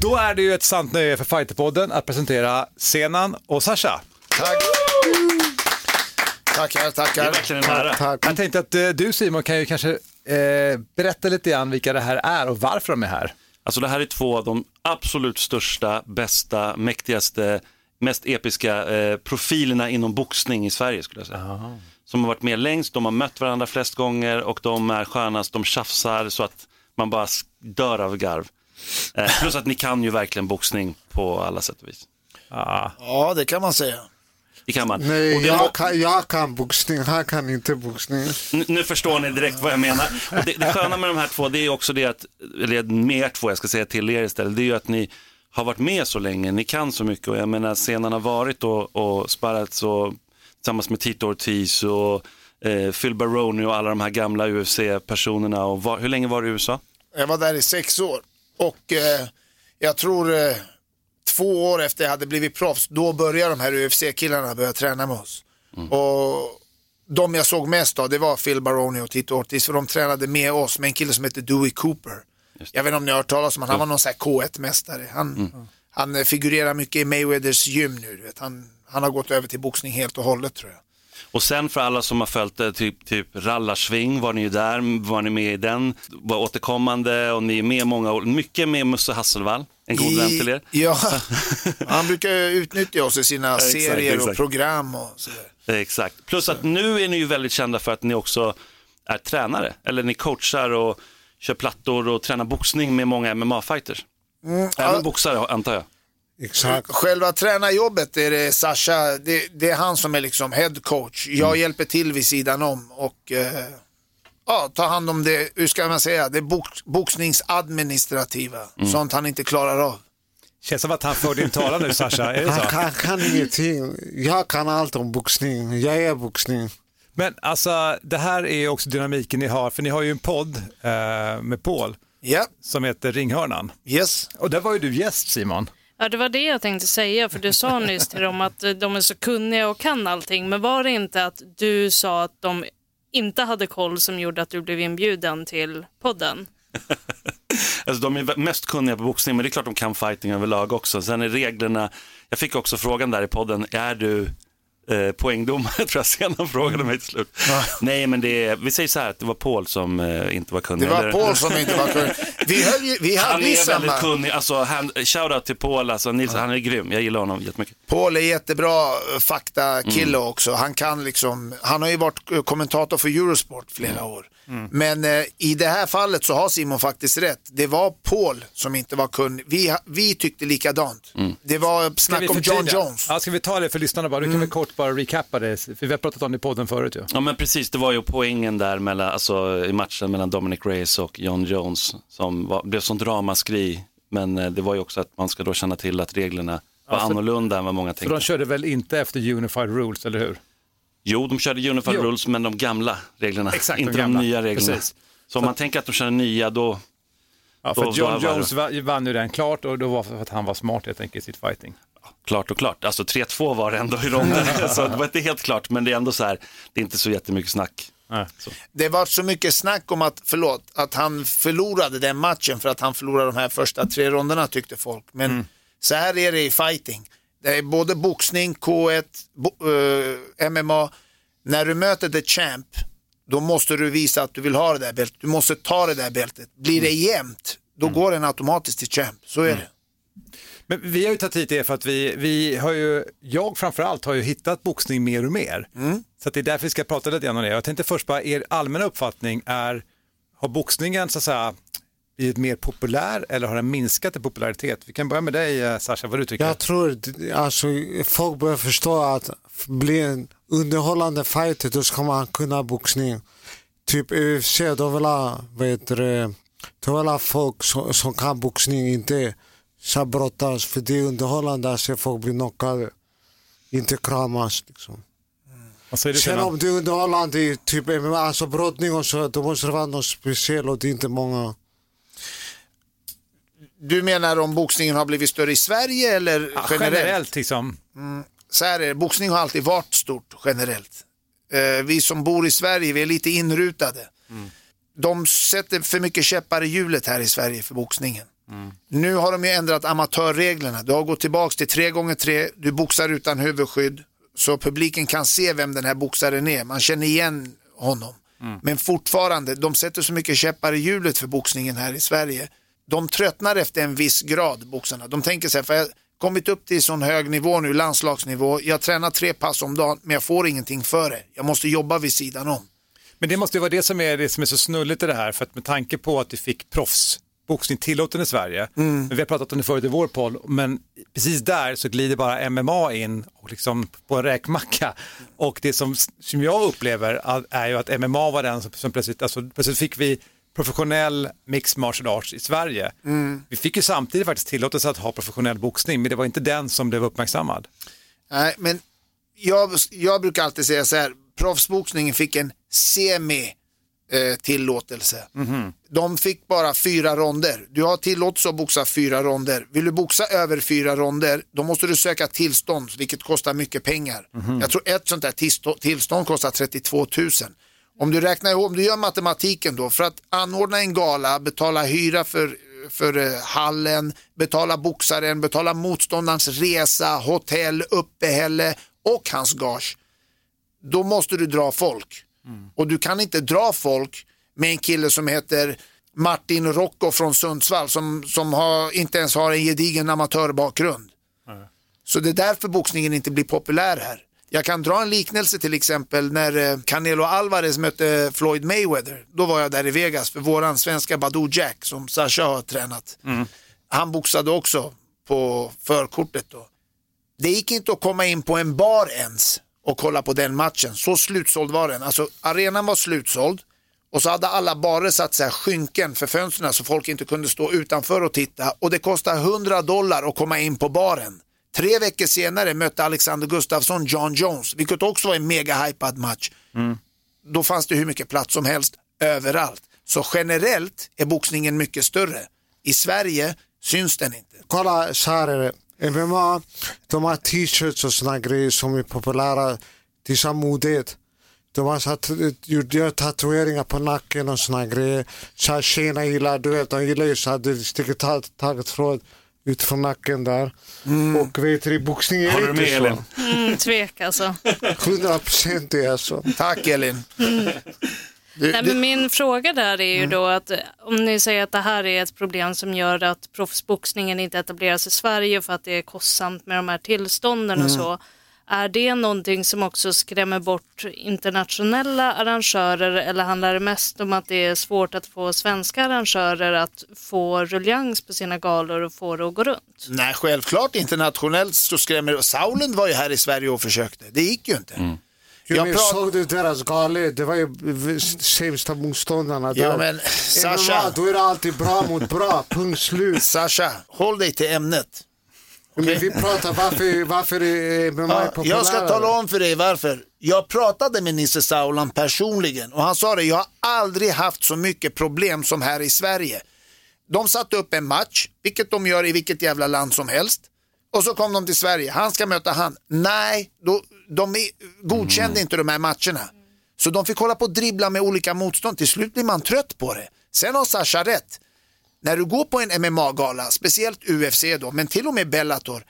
Då är det ju ett sant nöje för Fighterpodden att presentera Senan och Sasha. Tack. Tackar, Det är tackar. verkligen en ära. Jag tänkte att eh, du Simon kan ju kanske eh, berätta lite grann vilka det här är och varför de är här. Alltså det här är två av de absolut största, bästa, mäktigaste, mest episka eh, profilerna inom boxning i Sverige skulle jag säga. Som har varit med längst, de har mött varandra flest gånger och de är skönast, de tjafsar så att man bara dör av garv. Eh, plus att ni kan ju verkligen boxning på alla sätt och vis. Ja, det kan man säga. Det kan man. Nej, Och det, jag kan, jag kan boxning, han kan inte boxning. Nu- Nu förstår ni direkt vad jag menar. Och det, det sköna med de här två, det är också det att, eller med er två, jag ska säga till er istället, det är ju att ni har varit med så länge, ni kan så mycket och jag menar scenen har varit och, och sparrat så tillsammans med Tito Ortiz och eh, Phil Baroni och alla de här gamla UFC-personerna. Och var, hur länge var du i USA? Jag var där i sex år och eh, jag tror eh, två år efter jag hade blivit proffs, då började de här UFC-killarna börja träna med oss. Och de jag såg mest av, det var Phil Baroni och Tito Ortiz, för de tränade med oss med en kille som heter Dewey Cooper. Jag vet inte om ni har hört talas om honom, han var någon sån här K1-mästare. Han, han eh, figurerar mycket i Mayweathers gym nu, du vet. Han, han har gått över till boxning helt och hållet tror jag. Och sen för alla som har följt det, typ, typ Rallarsving var ni ju där, var ni med i den, var återkommande och ni är med många år, mycket med Musse Hasselvall, en god vän till er. Ja, *laughs* han brukar utnyttja oss i sina Exakt, serier och exakt. program och sådär. Exakt. Plus att nu är ni ju väldigt kända för att ni också är tränare. Eller ni coachar och kör plattor och tränar boxning med många MMA-fighters. Även ja. boxare antar jag. Exakt. Själva tränarjobbet är det Sasha, det, det är han som är liksom head coach. Jag hjälper till vid sidan om och eh, ja, tar hand om det, hur ska man säga, det box, boxningsadministrativa. Sånt han inte klarar av. Känns som att han för din talan nu Sasha, är det Han så? kan, kan ingenting. Jag kan allt om boxning. Jag är boxning. Men alltså det här är också dynamiken ni har, för ni har ju en podd eh, med Paul Ja, som heter Ringhörnan. yes. Och där var ju du gäst Simon. Ja, det var det jag tänkte säga, för du sa *laughs* nyss till dem att eh, de är så kunniga och kan allting, men var det inte att du sa att de inte hade koll som gjorde att du blev inbjuden till podden? *laughs* Alltså, de är mest kunniga på boxning, men det är klart de kan fighting överlag också. Sen är reglerna, jag fick också frågan där i podden, är du eh, poängdomare? tror *laughs* jag senare frågade mig till slut. Nej, men det vi säger så här att det var Paul som eh, inte var kunnig. Det var Paul som inte var kunnig. Vi, höll, ju- vi Han hade ju är väldigt samma. kunnig, alltså han, shoutout till Paul, alltså, Nils, han är grym, jag gillar honom jättemycket. Paul är jättebra eh, faktakille Mm. också. Han kan liksom, han har ju varit eh, kommentator för Eurosport flera Mm. år. Men eh, i det här fallet så har Simon faktiskt rätt. Det var Paul som inte var kunnig. Vi, vi tyckte likadant. Mm. Det var snack om John? Jones. Ja, ska vi ta det för lyssnarna bara? Du kan väl kort bara recappa det, för vi har pratat om det i podden förut ju. Ja men precis, det var ju poängen där mellan, alltså, i matchen mellan Dominic Reyes och John Jones som var, blev sånt ramaskri. Men eh, det var ju också att man ska då känna till att reglerna var för- annorlunda än vad många För tänkte. de körde väl inte efter Unified Rules, eller hur? Jo, de körde Unified Jo. Rules men de gamla reglerna, Exakt, de inte de, gamla. nya reglerna. Precis. Så om man tänker att de kör nya då, Ja, för Då John det- Jones va- vann ju den klart och då var för att han var smart helt enkelt i sitt fighting. Klart och klart. Alltså 3-2 var det ändå i ronden. *laughs* så det var inte helt klart, men det är ändå så här, det är inte så jättemycket snack. Nej. Det var så mycket snack om att, förlåt, att han förlorade den matchen för att han förlorade de här första tre ronderna tyckte folk. Men Mm. så här är det i fighting. Det är både boxning, K1, bo, eh, MMA. När du möter the champ, då måste du visa att du vill ha det där bältet. Du måste ta det där bältet. Blir det jämnt, då går den automatiskt till champ. Så är det. Men vi har ju tagit hit er för att vi, vi har ju, jag framförallt har ju hittat boxning mer och mer. Så att det är därför vi ska prata lite grann om det. Jag tänkte först bara, er allmänna uppfattning är, har boxningen så att säga blivit mer populär eller har den minskat i popularitet? Vi kan börja med dig eh, Sasha, vad du tycker? Jag tror alltså, folk börjar förstå att bli en underhållande fighter då ska man kunna boxning. Typ UFC, de vill ha, vad heter det, de vill ha folk som, som kan boxning, inte brottas. För det är underhållande att se folk bli knockade. Inte kramas liksom. Du Sen om det är underhållande i typ MMA, alltså brottning och så, då måste det vara något speciellt och det är inte många. Du menar om boxningen har blivit större i Sverige eller Ja, generellt? generellt liksom. Så här är det, boxning har alltid varit stort generellt. Eh, vi som bor i Sverige, vi är lite inrutade. De sätter för mycket käppar i hjulet här i Sverige för boxningen. Nu har de ju ändrat amatörreglerna. Du har gått tillbaka till tre gånger tre, du boxar utan huvudskydd. Så publiken kan se vem den här boxaren är. Man känner igen honom. Men fortfarande, de sätter så mycket käppar i hjulet för boxningen här i Sverige. De tröttnar efter en viss grad, boxarna. De tänker så här, för jag har kommit upp till sån hög nivå nu, landslagsnivå. Jag tränar tre pass om dagen, men jag får ingenting för det. Jag måste jobba vid sidan om. Men det måste ju vara det som är det som är så snulligt i det här, för att med tanke på att vi fick proffsboxning tillåten i Sverige, men vi har pratat om det förut i vår podd, men precis där så glider bara MMA in och liksom på en räkmacka. Och det som, som jag upplever är ju att MMA var den som, som plötsligt, alltså plötsligt fick vi professionell mixed martial arts i Sverige. Vi fick ju samtidigt faktiskt tillåtelse att ha professionell boxning, men det var inte den som blev uppmärksammad. Nej, men jag, jag brukar alltid säga så här, proffsboxningen fick en semi eh, tillåtelse. De fick bara fyra ronder. Du har tillåtelse att boxa fyra ronder. Vill du boxa över fyra ronder, då måste du söka tillstånd, vilket kostar mycket pengar. Jag tror ett sånt där tillstå- tillstånd kostar 32 000. Om du räknar ihop, om du gör matematiken då, för att anordna en gala, betala hyra för, för eh, hallen, betala boxaren, betala motståndarens resa, hotell, uppehälle och hans gage då måste du dra folk. Och du kan inte dra folk med en kille som heter Martin Rocco från Sundsvall som, som har, inte ens har en gedigen amatörbakgrund. Så det är därför boxningen inte blir populär här. Jag kan dra en liknelse till exempel när eh, Canelo Alvarez mötte Floyd Mayweather. Då var jag där i Vegas för våran svenska Badou Jack som Sasha har tränat. Han boxade också på förkortet då. Det gick inte att komma in på en bar ens och kolla på den matchen. Så slutsåld var den. Alltså arenan var slutsåld och så hade alla barer satt så här skynken för fönstren så folk inte kunde stå utanför och titta och det kostade 100 dollar att komma in på baren. Tre veckor senare mötte Alexander Gustafsson John Jones, vilket också var en mega hypad match. Då fanns det hur mycket plats som helst överallt. Så generellt är boxningen mycket större. I Sverige syns den inte. Kolla, så här är det. MMA, de har t-shirts och såna grejer som är populära. Det är här modigt. De har här, gjort tatueringar på nacken och såna grejer. Så här tjejerna gillar, du vet, de gillar ju så här, det sticker ta- taggtråd ut från nacken där. Och vet du, boxning är Håller det du inte med, så. Elin? Mm, tvek alltså. 100 procent är så. Tack Elin. Du, Nej, men min fråga där är ju då att eh, om ni säger att det här är ett problem som gör att proffsboxningen inte etableras i Sverige för att det är kostsamt med de här tillstånden och så. Är det någonting som också skrämmer bort internationella arrangörer eller handlar det mest om att det är svårt att få svenska arrangörer att få ruljans på sina galor och få det att gå runt? Nej, självklart internationellt så skrämmer det. Saulund var ju här i Sverige och försökte. Det gick ju inte. Jo, Jag pratar- såg du deras galor? Det var ju sämsta motståndarna. Ja, där. men Sasha. MMA, då är det alltid bra mot bra, punkt slut. Sasha, håll dig till ämnet. Men vi pratar varför, varför är MMA Ja, populärare. jag ska tala om för dig varför. Jag pratade med Nisse Saulan personligen och han sa det, jag har aldrig haft så mycket problem som här i Sverige. De satte upp en match, vilket de gör i vilket jävla land som helst. Och så kom de till Sverige, han ska möta han. Nej, då, de godkände inte de här matcherna. Så de fick hålla på och dribbla med olika motstånd. Till slut blir man trött på det. Sen har Sasha rätt. När du går på en MMA-gala, speciellt UFC då, men till och med Bellator,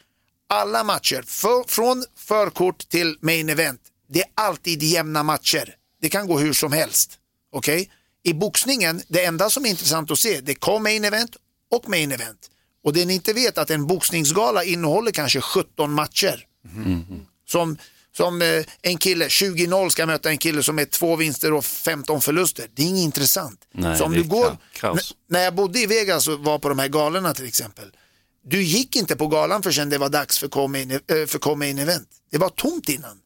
alla matcher, för, från förkort till main event, det är alltid jämna matcher. det kan gå hur som helst. Okej? I boxningen, det enda som är intressant att se, det är co-main event och main event. Och det ni inte vet att en boxningsgala innehåller kanske 17 matcher. Som, som eh, en kille, 20-0 ska möta en kille som är två vinster och 15 förluster. Det är inget intressant. Nej, så om du går, när jag bodde i Vegas och var på de här galorna till exempel. Du gick inte på galan förrän det var dags för co-main eh, för co-main event. Det var tomt innan.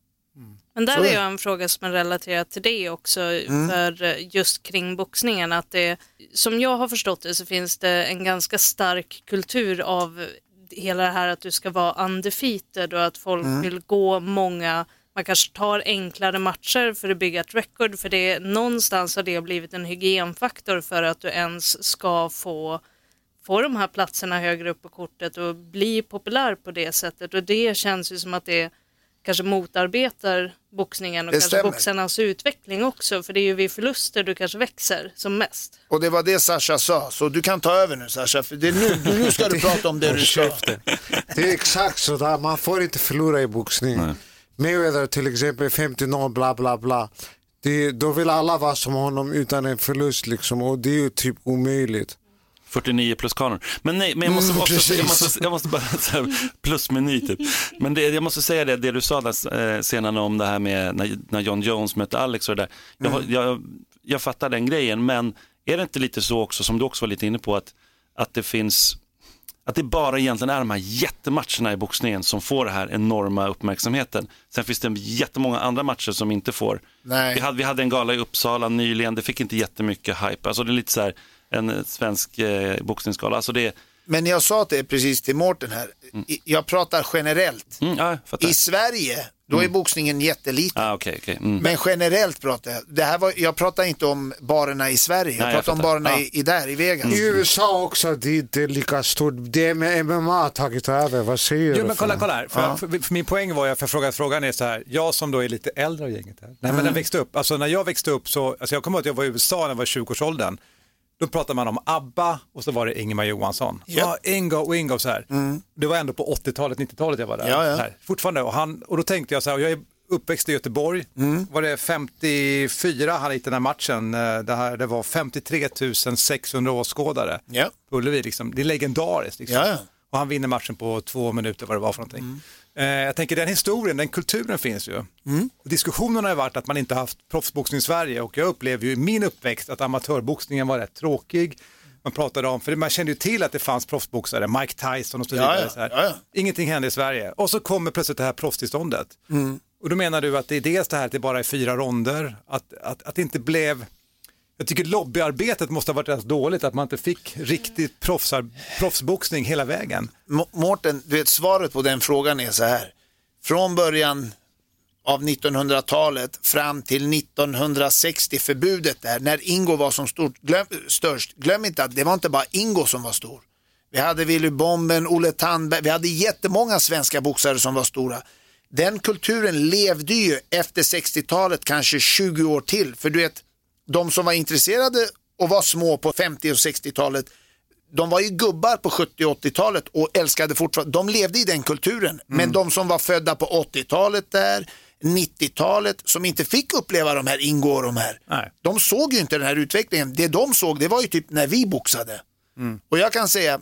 Men där Så är jag en fråga som är relaterad till det också, Mm. för eh, just kring boxningen. Att det, som jag har förstått det så finns det en ganska stark kultur av hela det här att du ska vara undefeated och att folk Mm. vill gå många, man kanske tar enklare matcher för att bygga ett record, för det någonstans har det blivit en hygienfaktor för att du ens ska få få de här platserna högre upp på kortet och bli populär på det sättet. Och det känns ju som att det kanske motarbetar boxningen och Det kanske stämmer. boxarnas utveckling också. För det är ju vid förluster du kanske växer som mest. Och det var det Sasha sa, så du kan ta över nu Sasha, för det nu, nu *laughs* ska du prata om det du ska. Det är exakt så där. man får inte förlora i boxning. Mayweather till exempel 50-0 bla bla bla. Det, då vill alla vara som honom utan en förlust liksom och det är ju typ omöjligt. 49 plus kanon. Men nej, men jag måste, Mm, också, jag måste, jag måste bara *laughs* så plusmeny typ. Men det, jag måste säga det, det du sa där eh, senare om det här med när, när John Jones mötte Alex och det där. Jag, har- jag, jag fattar den grejen, men är det inte lite så också, som du också var lite inne på, att, att det finns att det bara egentligen är de här jättematcherna i boxningen som får den här enorma uppmärksamheten. Sen finns det jättemånga andra matcher som inte får. Nej. Vi hade, vi hade en gala i Uppsala nyligen, det fick inte jättemycket hype. Alltså det är lite så här en eh, svensk eh, boxningsgala. Alltså det, Men jag sa det precis till Mårten här, I- jag pratar generellt. mm, ja, jag. I Sverige, då är boxningen jätteliten. Ah, okej, okej. Mm. Men generellt pratar jag. Det här var, jag pratar inte om barerna i Sverige, jag Nej, jag pratar om fattar. barerna Ja. i, i där i Vegas. I USA också, det är inte lika stort. Det med MMA har tagit över, vad säger du? Jo, men kolla, för- kolla här. För, för, för min poäng var, ju- för frågan, frågan är så här, jag som då är lite äldre av gänget här, nej, men den växte upp, alltså när jag växte upp så, alltså jag kommer ihåg att jag var i USA när jag var i 20-årsåldern, då pratade man om ABBA och så var det Ingemar Johansson. Ja, Ingo och Ingo så här. Det var ändå på 80-talet, 90-talet jag var där. Ja, ja. Här. Fortfarande, och, han, och då tänkte jag så här, jag är uppväxt i Göteborg, var det 54 han gick den här matchen, eh, det, här, det var 53 600 åskådare Ja. på Ullevi, liksom. det är legendariskt. Liksom. Ja. Och han vinner matchen på två minuter vad det var för någonting. Eh, jag tänker den historien, den kulturen finns ju. Och diskussionen har varit att man inte haft proffsboxning i Sverige och jag upplever ju i min uppväxt att amatörboxningen var rätt tråkig. Man pratade om, för man kände ju till att det fanns proffsboxare, Mike Tyson och så vidare. ja, ja, ja. Ingenting hände i Sverige. Och så kommer plötsligt det här proffstillståndet. Och då menar du att det är dels det här att det bara är fyra ronder, att, att, att det inte blev jag tycker lobbyarbetet måste ha varit rätt dåligt, att man inte fick riktigt proffsar, proffsboxning hela vägen. M Mårten, du vet svaret på den frågan är så här. Från början av 1900-talet fram till 1960 förbudet där, när Ingo var som stort, glöm, störst. Glöm inte att det var inte bara Ingo som var stor. Vi hade Willy Bomben, Olle Tandberg, vi hade jättemånga svenska boxare som var stora. Den kulturen levde ju efter 60-talet kanske 20 år till. För du vet, de som var intresserade och var små på 50 och 60-talet, de var ju gubbar på 70 och 80-talet och älskade fortfarande, de levde i den kulturen. Men de som var födda på 80-talet där, 90-talet, som inte fick uppleva de här Ingo och de här, Nej. de såg ju inte den här utvecklingen. Det de såg, det var ju typ när vi boxade. Och jag kan säga,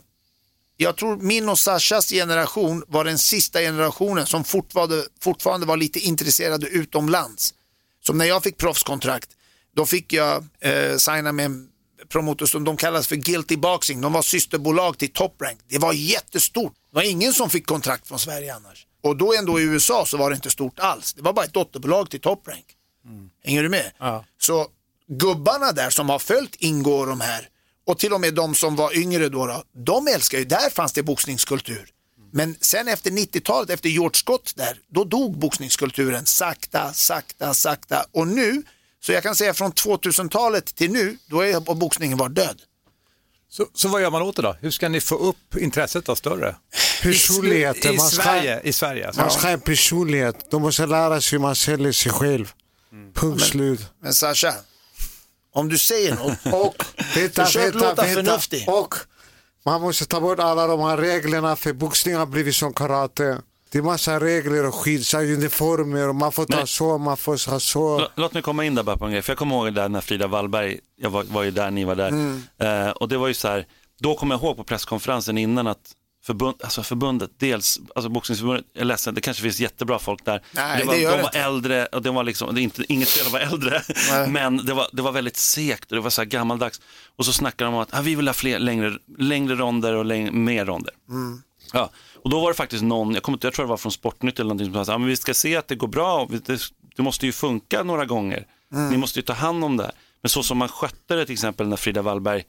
jag tror min och Sashas generation var den sista generationen som fortfarande, fortfarande var lite intresserade utomlands. Som när jag fick proffskontrakt, då fick jag eh, signa med en promotor som de kallas för Guilty Boxing. De var systerbolag till Top Rank. Det var jättestort. Det var ingen som fick kontrakt från Sverige annars. Och då ändå i USA så var det inte stort alls. Det var bara ett dotterbolag till Top Rank. Hänger du med? Så gubbarna där som har följt Ingo och de här och till och med de som var yngre då, då de älskar ju, där fanns det boxningskultur. Men sen efter 90-talet, efter George Scott där, då dog boxningskulturen sakta, sakta, sakta. Och nu, så jag kan säga från 2000-talet till nu, då är boxningen var död. Så, så vad gör man åt det då? Hur ska ni få upp intresset då större? Personligheter, I, i man ska- Sverige, i Sverige alltså. Man ska ha personlighet. De måste lära sig hur man säljer sig själv. Punkt slut. Men Sasha, om du säger något, *laughs* Och, vänta, Försök vänta, låta förnuftig. Och man måste ta bort alla de här reglerna för boxning har blivit som karate. Det är massa regler och skit, så uniformer och man får ta Men- så, man får ha så. Lå- Låt mig komma in där bara på en grej, för jag kommer ihåg där när Frida Wallberg, jag var, var ju där, ni var där, Mm. eh, och det var ju så här, då kommer jag ihåg på presskonferensen innan att förbund, alltså förbundet, dels, alltså boxningsförbundet, jag är ledsen, det kanske finns jättebra folk där. Nej, det var, det gör de var inte. äldre, och det var liksom, det är inte, inget fel att vara äldre, Nej. *laughs* men det var, det var väldigt segt och det var så här gammaldags. Och så snackade de om att ah, vi vill ha fler, längre, längre ronder och läng, mer ronder. Ja, och då var det faktiskt någon, jag, kommer inte, jag tror det var från Sportnytt eller någonting som sa, ah, men vi ska se att det går bra, det, det måste ju funka några gånger. Ni måste ju ta hand om det. här. Men så som man skötte det till exempel när Frida Wallberg,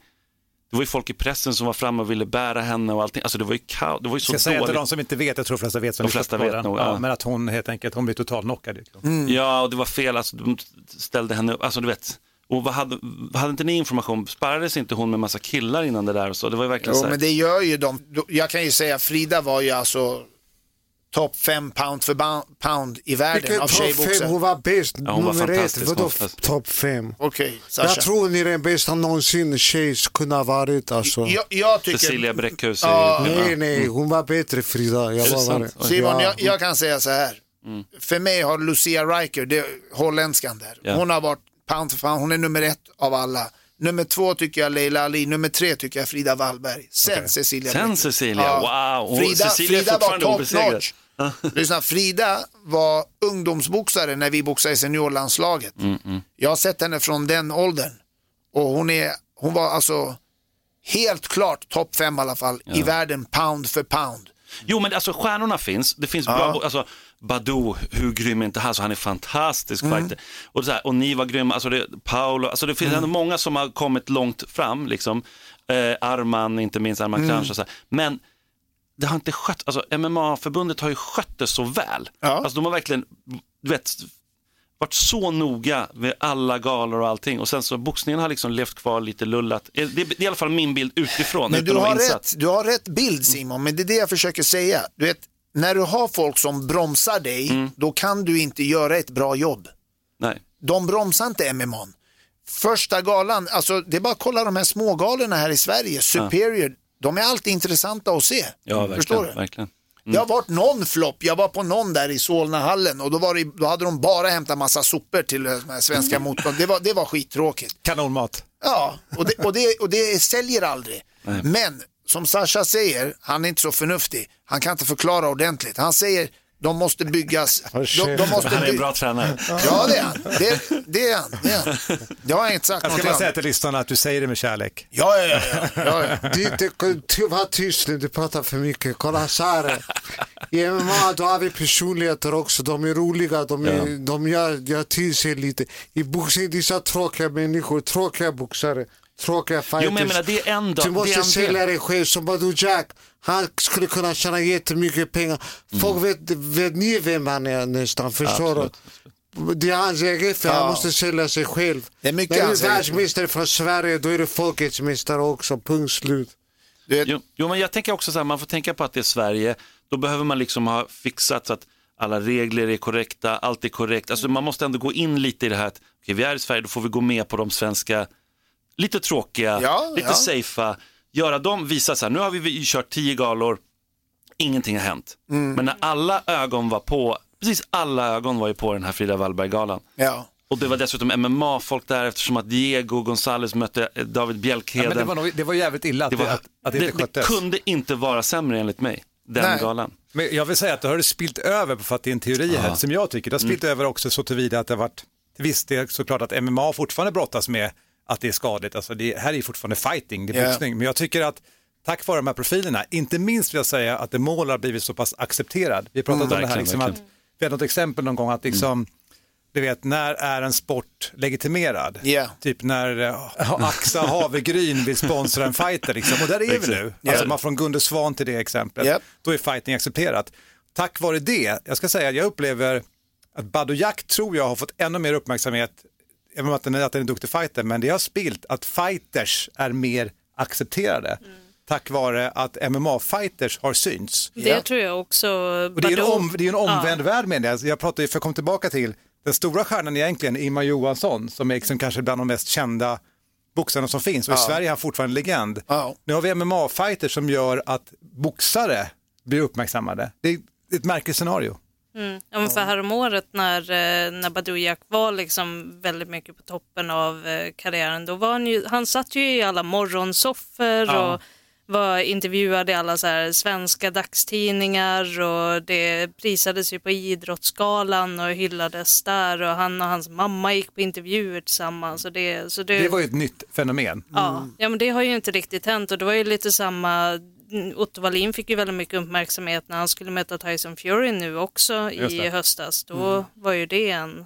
det var ju folk i pressen som var framme och ville bära henne och allting. Alltså det var ju kaos, det var ju så Ska jag säga till dåligt. de som inte vet, jag tror de flesta vet som De flesta vet nog, ja. ja. Men att hon helt enkelt, hon blev totalt knockad. Mm. Ja, och det var fel, alltså de ställde henne upp, alltså du vet. Och vad hade, hade inte ni information, sparrades inte hon med massa killar innan det där och så? Det var ju verkligen Jo, så här. men det gör ju de. Jag kan ju säga Frida var ju alltså topp fem pound för pound i världen av tjejboxare. Hon var bäst. Ja, hon var Nummer ett. fantastisk, Vadå topp fem? Okej, Sasha. Jag tror hon är den bästa någonsin tjej kunde ha varit alltså. jag, jag tycker... Cecilia Bräckhus. Är, Nej, nej, hon var bättre Frida. Jag var. Simon, Ja. jag, jag kan säga så här. För mig har Lucia Riker, det är holländskan där, Ja. hon har varit pound för pound, hon är nummer ett av alla. Nummer två tycker jag Leila Ali, nummer tre tycker jag Frida Wallberg, sen Cecilia Sen Bräck. Cecilia, wow. Hon- Frida, Cecilia Frida var top obesegrad. notch. *laughs* Lyssna, Frida var ungdomsboxare när vi boxade i seniorlandslaget. Mm, Jag har sett henne från den åldern och hon, är, hon var alltså helt klart topp fem i alla fall i världen pound för pound. Jo men alltså stjärnorna finns, det finns bra, alltså Badou, hur grym är inte han? Så han är fantastisk Mm. fighter. Och, så här, och ni var grymma, alltså det, Paolo, alltså det finns Mm. ändå många som har kommit långt fram, liksom. Eh, Arman, inte minst Arman Mm. Kranj och så här. Men det har inte skött, alltså MMA-förbundet har ju skött det så väl. Ja. Alltså de har verkligen, du vet, varit så noga med alla galor och allting och sen så boxningen har liksom levt kvar lite lullat. Det är, det är i alla fall min bild utifrån. Men du har, rätt, du har rätt bild Simon, men det är det jag försöker säga. Du vet, när du har folk som bromsar dig, Mm. då kan du inte göra ett bra jobb. Nej. De bromsar inte MMA. Första galan, alltså det är bara att kolla de här smågalorna här i Sverige, Superior, de är alltid intressanta att se. Ja, verkligen. Förstår du? verkligen. Det har varit någon flopp, jag var på någon där i Solnahallen och då, var det, då hade de bara hämtat massa sopor till de här svenska motstånd. Det var, det var skittråkigt. Kanonmat. Ja, och det, och det, och det säljer aldrig. Men som Sasha säger, han är inte så förnuftig. Han kan inte förklara ordentligt. Han säger de måste byggas. *laughs* De, de måste Han är en bra tränare. Ja, det är han. Det, det är han. Det, är han. det har jag inte sagt Jag ska bara säga till lyssnarna att du säger det med kärlek. Ja, ja, ja. ja, *laughs* ja. Du, du, du, var tyst nu, du pratar för mycket. Kolla så här. I MMA då har vi personligheter också. De är roliga, de, är, de gör, gör till sig lite. I boxning, dessa tråkiga människor, tråkiga boxare, tråkiga fighters. Jo men jag menar det är en dag. Du måste är sälja dig själv som Badou Jack. Han skulle kunna tjäna jättemycket pengar. Folk vet, vet ni vem han är nästan, förstår du? Det är hans eget fel, han Ja. måste sälja sig själv. Det är mycket När du är världsmästare från Sverige, då är du folkets mästare också, punkt slut. Vet, Jo, jo men jag tänker också så här, man får tänka på att det är Sverige. Då behöver man liksom ha fixat så att alla regler är korrekta, allt är korrekt. Alltså man måste ändå gå in lite i det här att okej, vi är i Sverige, då får vi gå med på de svenska, lite tråkiga, Ja, lite ja. safea, göra dem, visa så här, nu har vi- kört tio galor, ingenting har hänt. Mm. Men när alla ögon var på, precis alla ögon var ju på den här Frida Wallberg-galan. ja. Och det var dessutom MMA-folk där eftersom att Diego Gonzales mötte eh, David Ja, Bjälkheden. men det, var nog, det var jävligt illa att Det, det, var, att, att det det, inte det sköttes. kunde inte vara sämre enligt mig, den Nej. galan. Men jag vill säga att det har spilt över, för att det är en teori här, som jag tycker, det har spilt Mm. över också så tillvida att det har varit, till viss del såklart att MMA fortfarande brottas med att det är skadligt, alltså det här är fortfarande fighting, det är boxning, men jag tycker att tack vare de här profilerna, inte minst vill jag säga att det mål har blivit så pass accepterad. Vi har pratat om det här, verkligen, liksom att, vi hade något exempel någon gång att liksom, du vet, när är en sport legitimerad? Ja. Typ när eh, *laughs* Axa Havegryn vill sponsra en fighter, liksom. och där är vi nu. Alltså man från Gunde Svan till det exemplet, Japp. då är fighting accepterat. Tack vare det, jag ska säga att jag upplever att Badou Jack tror jag har fått ännu mer uppmärksamhet, även om att den är, att den är en duktig fighter, men det har spilt att fighters är mer accepterade. Tack vare att MMA-fighters har synts. Det Ja. tror jag också. Och det är en, om, det är en omvänd värld med det. Jag pratar ju, för jag kom tillbaka till, den stora stjärnan är egentligen Imma Johansson som är liksom kanske bland de mest kända boxarna som finns. Och i Sverige är han fortfarande en legend. Ja. Nu har vi MMA-fighters som gör att boxare blir uppmärksammade. Det är ett märkligt scenario. Mm. Ja, men för häromåret när, eh, när Badouiak var liksom väldigt mycket på toppen av eh, karriären, då var han ju, han satt ju i alla morgonsoffor Ja. och var intervjuad i alla så här svenska dagstidningar och det prisades ju på Idrottsgalan och hyllades där och han och hans mamma gick på intervjuer tillsammans. Och det, så det, Det var ju ett nytt fenomen. Ja, ja, men det har ju inte riktigt hänt och det var ju lite samma Otto Wallin fick ju väldigt mycket uppmärksamhet när han skulle möta Tyson Fury nu också i höstas. Då var ju det en,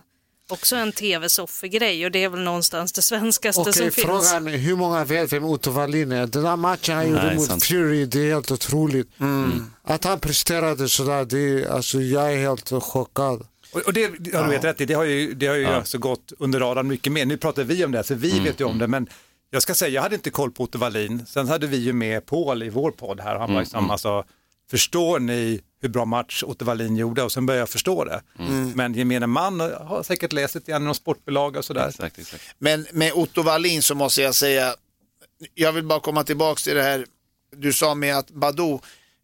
också en tv-soffegrej och det är väl någonstans det svenskaste Okej, som finns. frågan är hur många vet vem Otto Wallin är? Den där matchen han gjorde mot sant. Fury, det är helt otroligt. Att han presterade sådär, det är, alltså, jag är helt chockad. Och, det har du vet rätt i, det har ju, det har ju alltså gått under radarn mycket mer. Nu pratar vi om det, så vi vet ju om det, men jag ska säga, jag hade inte koll på Otto Wallin. Sen hade vi ju med Paul i vår podd här han var liksom, alltså, förstår ni hur bra match Otto Wallin gjorde? Och sen började jag förstå det. Men gemene man har säkert läst det i någon sportbolag och sådär. Exakt, exakt. Men med Otto Wallin så måste jag säga, jag vill bara komma tillbaka till det här du sa med att Badou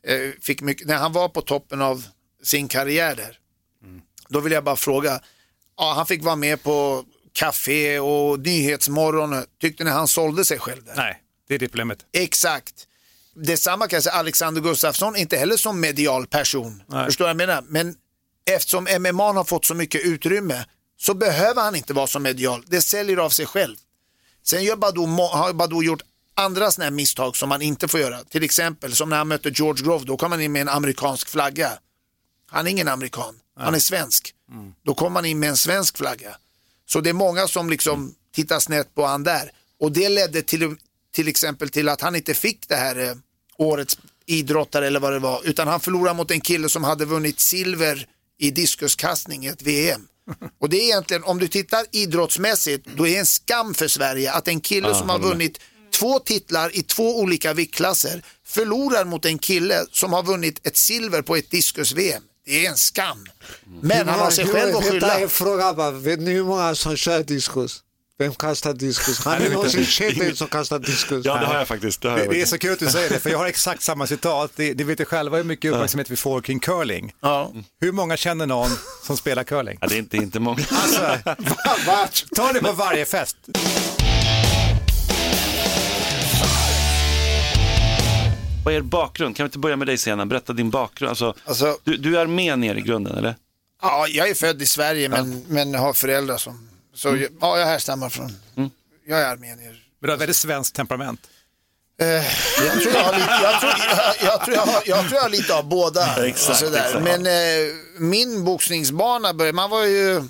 eh, fick mycket, när han var på toppen av sin karriär där, då vill jag bara fråga, ja, han fick vara med på Café och Nyhetsmorgon, tyckte ni han sålde sig själv där? Nej, det är det problemet. Exakt. Detsamma kan jag säga, Alexander Gustafsson, inte heller som medial person. Nej. Förstår du vad jag menar? Men eftersom MMA har fått så mycket utrymme så behöver han inte vara så medial. Det säljer av sig själv. Sen gör Badou, har Badou gjort andra sådana här misstag som man inte får göra. Till exempel som när han mötte George Grove, då kom han in med en amerikansk flagga. Han är ingen amerikan, han är svensk. Då kom han in med en svensk flagga. Så det är många som liksom tittar snett på han där. Och det ledde till, till exempel till att han inte fick det här eh, årets idrottare eller vad det var. Utan han förlorade mot en kille som hade vunnit silver i diskuskastning i ett VM. *laughs* Och det är egentligen, om du tittar idrottsmässigt, då är det en skam för Sverige att en kille som har vunnit två titlar i två olika viktklasser förlorar mot en kille som har vunnit ett silver på ett diskus-VM. Det är en skam. Men han har sig själv att skylla. en fråga bara. Vet ni hur många som kör diskus? Vem kastar diskus? Har ni någonsin sett en som kastar diskus? Ja, det har jag faktiskt. Det har Det, jag det är faktiskt. så kul att du säger det, för jag har exakt samma citat. Det, det vet du själva hur mycket uppmärksamhet vi får kring curling. Ja. Hur många känner någon som spelar curling? Ja, det är inte, inte många. Alltså, *laughs* ta det på varje fest. Vad är er bakgrund? Kan vi inte börja med dig senare? Berätta din bakgrund. Alltså, Alltså, du, du är armenier i grunden, eller? Ja, jag är född i Sverige men, men har föräldrar som... Så Mm. jag, ja, jag härstammar från... Jag är armenier. Men du har väldigt svenskt temperament. Jag, tror jag, har lite, jag, tror, jag, jag, tror jag, har, jag tror jag har lite av båda. Exakt, och sådär. exakt. Men eh, min boxningsbana började... Man var ju...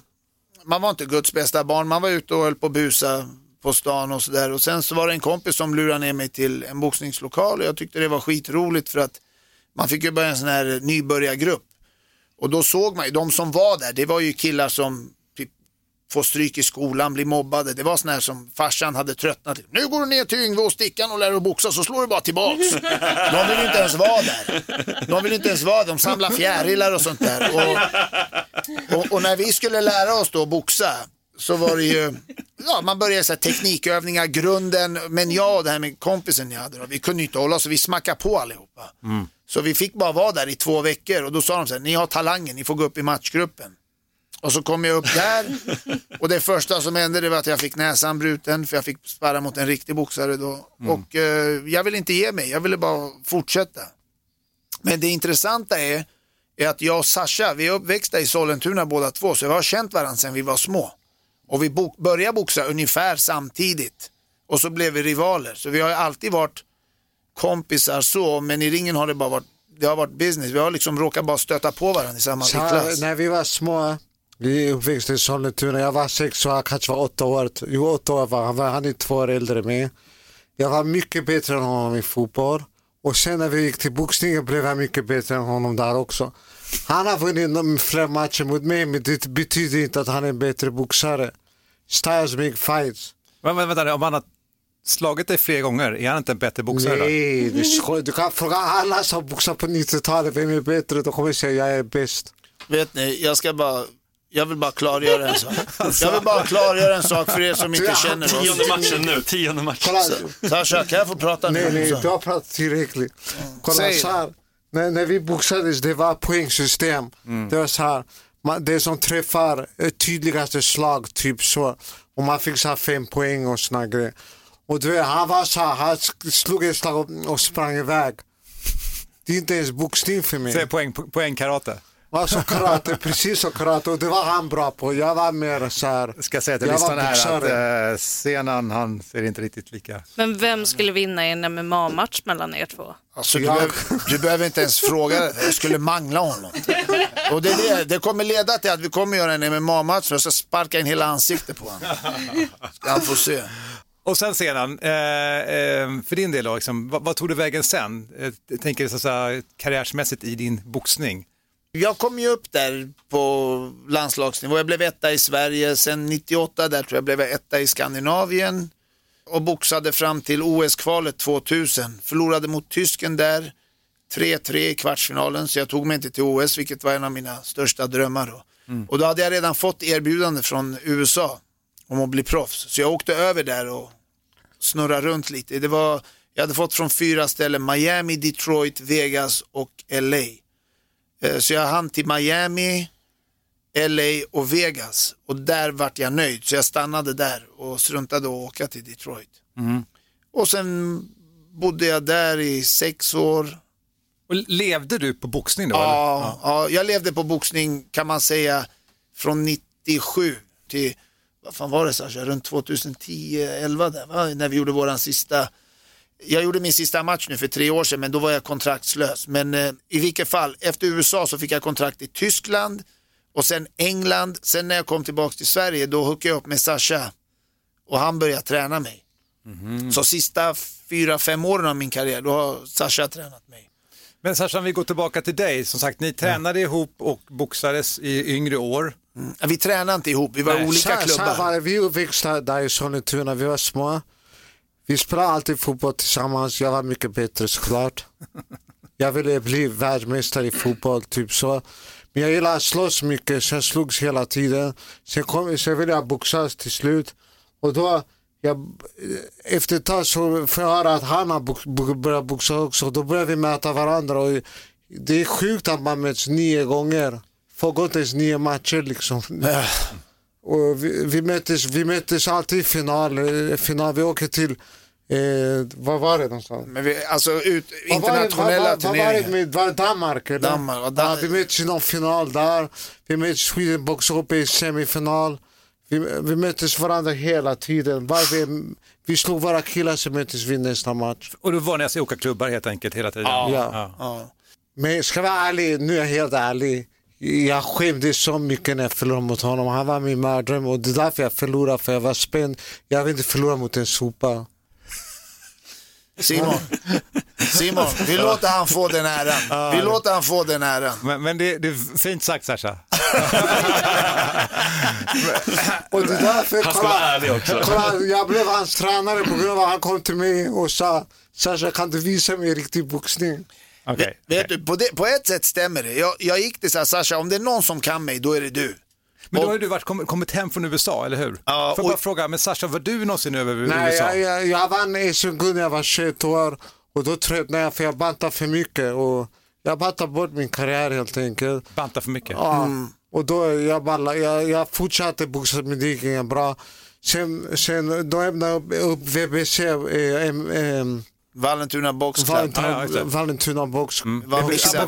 Man var inte Guds bästa barn. Man var ute och höll på att busa på stan och sådär. Och sen så var det en kompis som lurade ner mig till en boxningslokal och jag tyckte det var skitroligt för att man fick ju börja en sån här nybörjargrupp. Och då såg man ju, de som var där, det var ju killar som typ, får stryk i skolan, blir mobbade. Det var såna här som farsan hade tröttnat. Nu går du ner till Yngve och Stickan och lär dig att boxa så slår du bara tillbaks. De vill inte ens vara där. De vill inte ens vara där, de samlar fjärilar och sånt där. Och, och, och när vi skulle lära oss då att boxa så var det ju, ja man började så här teknikövningar, grunden, men jag och det här med kompisen jag hade då, vi kunde inte hålla oss så vi smackade på allihopa. Så vi fick bara vara där i två veckor och då sa de så här, ni har talangen, ni får gå upp i matchgruppen. Och så kom jag upp där *laughs* och det första som hände det var att jag fick näsan bruten för jag fick sparra mot en riktig boxare då. Och eh, jag ville inte ge mig, jag ville bara fortsätta. Men det intressanta är, är att jag och Sasha, vi är uppväxta i Sollentuna båda två, så vi har känt varandra sedan vi var små. Och vi bo- började boxa ungefär samtidigt. Och så blev vi rivaler. Så vi har ju alltid varit kompisar så, men i ringen har det bara varit, det har varit business. Vi har liksom råkat bara stöta på varandra i samma Så, klass. när vi var små, vi uppväxte i Sollentuna, jag var sex år, han kanske var åtta år. Jo, åtta år var han, han är två år äldre än mig. Jag var mycket bättre än honom i fotboll. Och sen när vi gick till boxningen blev jag mycket bättre än honom där också. Han har vunnit någon- fler matcher mot mig, men det betyder inte att han är en bättre boxare. Styles make fights. Men, men, vänta, om han har slagit dig fler gånger, är han inte en bättre boxare då? Nej, det är skoj. du kan fråga alla som boxar på 90-talet, vem är bättre? De kommer säga jag är bäst. Vet ni, jag ska bara, jag vill bara klargöra en sak. Jag vill bara klargöra en sak för er som inte känner Tionde oss. matchen nu, tionde matchen. Kolla, Sasha, kan jag få prata nu? nej, nej, du har pratat tillräckligt. Kolla Säg så här. När, när vi boxades, det var poängsystem. Det var så här, man, det som träffar eh, tydligaste slag, typ så. Och man fick så här fem poäng och såna grejer. Och du vet, han var så här, han slog ett slag och, och sprang iväg. Det är inte ens boxning för mig. Säg poäng, po- poängkarate. Alltså karate, precis som karate. Och det var han bra på. Jag var mer så här. Ska säga till Jag var lyssnarna här att eh, Senan, han ser inte riktigt lika. Men vem skulle vinna i en MMA-match mellan er två? Alltså, du, Jag- behöver, du behöver inte ens fråga det. Jag skulle mangla honom. Och det, är det, det kommer leda till att vi kommer göra en MMA-match och jag ska sparka in hela ansiktet på honom. Ska han få se. Och sen Senan, eh, eh, för din del då, liksom, vad, vad tog du vägen sen? Jag tänker så, så här, karriärsmässigt i din boxning. Jag kom ju upp där på landslagsnivå. Jag blev etta i Sverige. Sen 98 där tror jag blev jag etta i Skandinavien. Och boxade fram till OS-kvalet 2000. Förlorade mot tysken där. 3-3 i kvartsfinalen. Så jag tog mig inte till OS, vilket var en av mina största drömmar då. Och då hade jag redan fått erbjudande från USA om att bli proffs. Så jag åkte över där och snurrade runt lite. Det var, jag hade fått från fyra ställen, Miami, Detroit, Vegas och LA. Eh, Så jag hann till Miami, LA och Vegas och där vart jag nöjd. Så jag stannade där och struntade att åka till Detroit. Och sen bodde jag där i sex år. Och levde du på boxning då? eller? Ja, ja, jag levde på boxning kan man säga från 97 till, vad fan var det Sasha, runt 2010, 11 där va? När vi gjorde våran sista, jag gjorde min sista match nu för tre år sedan men då var jag kontraktslös. Men eh, i vilket fall, efter USA så fick jag kontrakt i Tyskland och sen England. Sen när jag kom tillbaka till Sverige då hookade jag upp med Sasha och han började träna mig. Så sista fyra, fem åren av min karriär då har Sasha tränat mig. Men Sasha, vi går tillbaka till dig, som sagt, ni tränade ihop och boxades i yngre år. Ja, Vi tränade inte ihop, vi var Nej, olika Så, här- så här klubbar. var det. Vi uppväxte där i Sollentuna, vi var små. Vi spelade alltid fotboll tillsammans, jag var mycket bättre såklart. Jag ville bli världsmästare i fotboll, typ så. Men jag gillade att slåss mycket, så jag slogs hela tiden. Sen, kom, sen ville jag boxas till slut. Och då, jag, efter ett tag så får jag höra att han har bo- börjat boxas också. Då börjar vi möta varandra. Och det är sjukt att man möts nio gånger. Folk går inte ens nio matcher liksom. Äh. Och vi, vi, möttes, vi möttes alltid i final, eh, final. Vi åker till, eh, vad var det någonstans? Men vi, alltså ut, Vad var det- internationella vad, vad, vad var det turneringar. med, var det Danmark? Eller? Danmark, och Dan- ja, vi möttes i någon final där. Vi möttes Sweden Box uppe i semifinal. Vi, vi möttes varandra hela tiden. Var vi, vi slog våra killar så möttes vi nästa match. Och då var ni alltså i olika klubbar helt enkelt hela tiden? Ja. Ja. Men ska jag vara ärlig, nu är jag helt ärlig. Jag skämdes så mycket när jag förlorade mot honom. Han var min mardröm och det är därför jag förlorade, för jag var spänd. Jag vill inte förlora mot en sopa. Simon, Simon, vi låter han få den äran. Vi låter han få den äran. Men, men det, det är fint sagt Sasha. *laughs* Och det är därför, Han ska vara ärlig också. kolla, jag blev hans tränare på grund av att han kom till mig och sa Sasha kan du visa mig riktig boxning? Okej. Vet du, på, det, på ett sätt stämmer det. Jag, jag gick till så här, Sasha, om det är någon som kan mig, då är det du. Men då har du varit, kommit, hem från USA, eller hur? Ja, Får jag bara fråga, men Sasha, var du någonsin över Nej, USA? jag, jag, jag vann SM-guld när jag var 21 år och då tröttnade jag för jag bantade för mycket och jag bantade bort min karriär helt enkelt. Banta för mycket? Ja, och då jag, bara, jag, jag fortsatte det inget bra. Sen, sen då öppnade jag upp, upp VBC, eh, em, Vallentuna Box Club. Det. Vallentuna Box. Det var Ja, mixat, ja,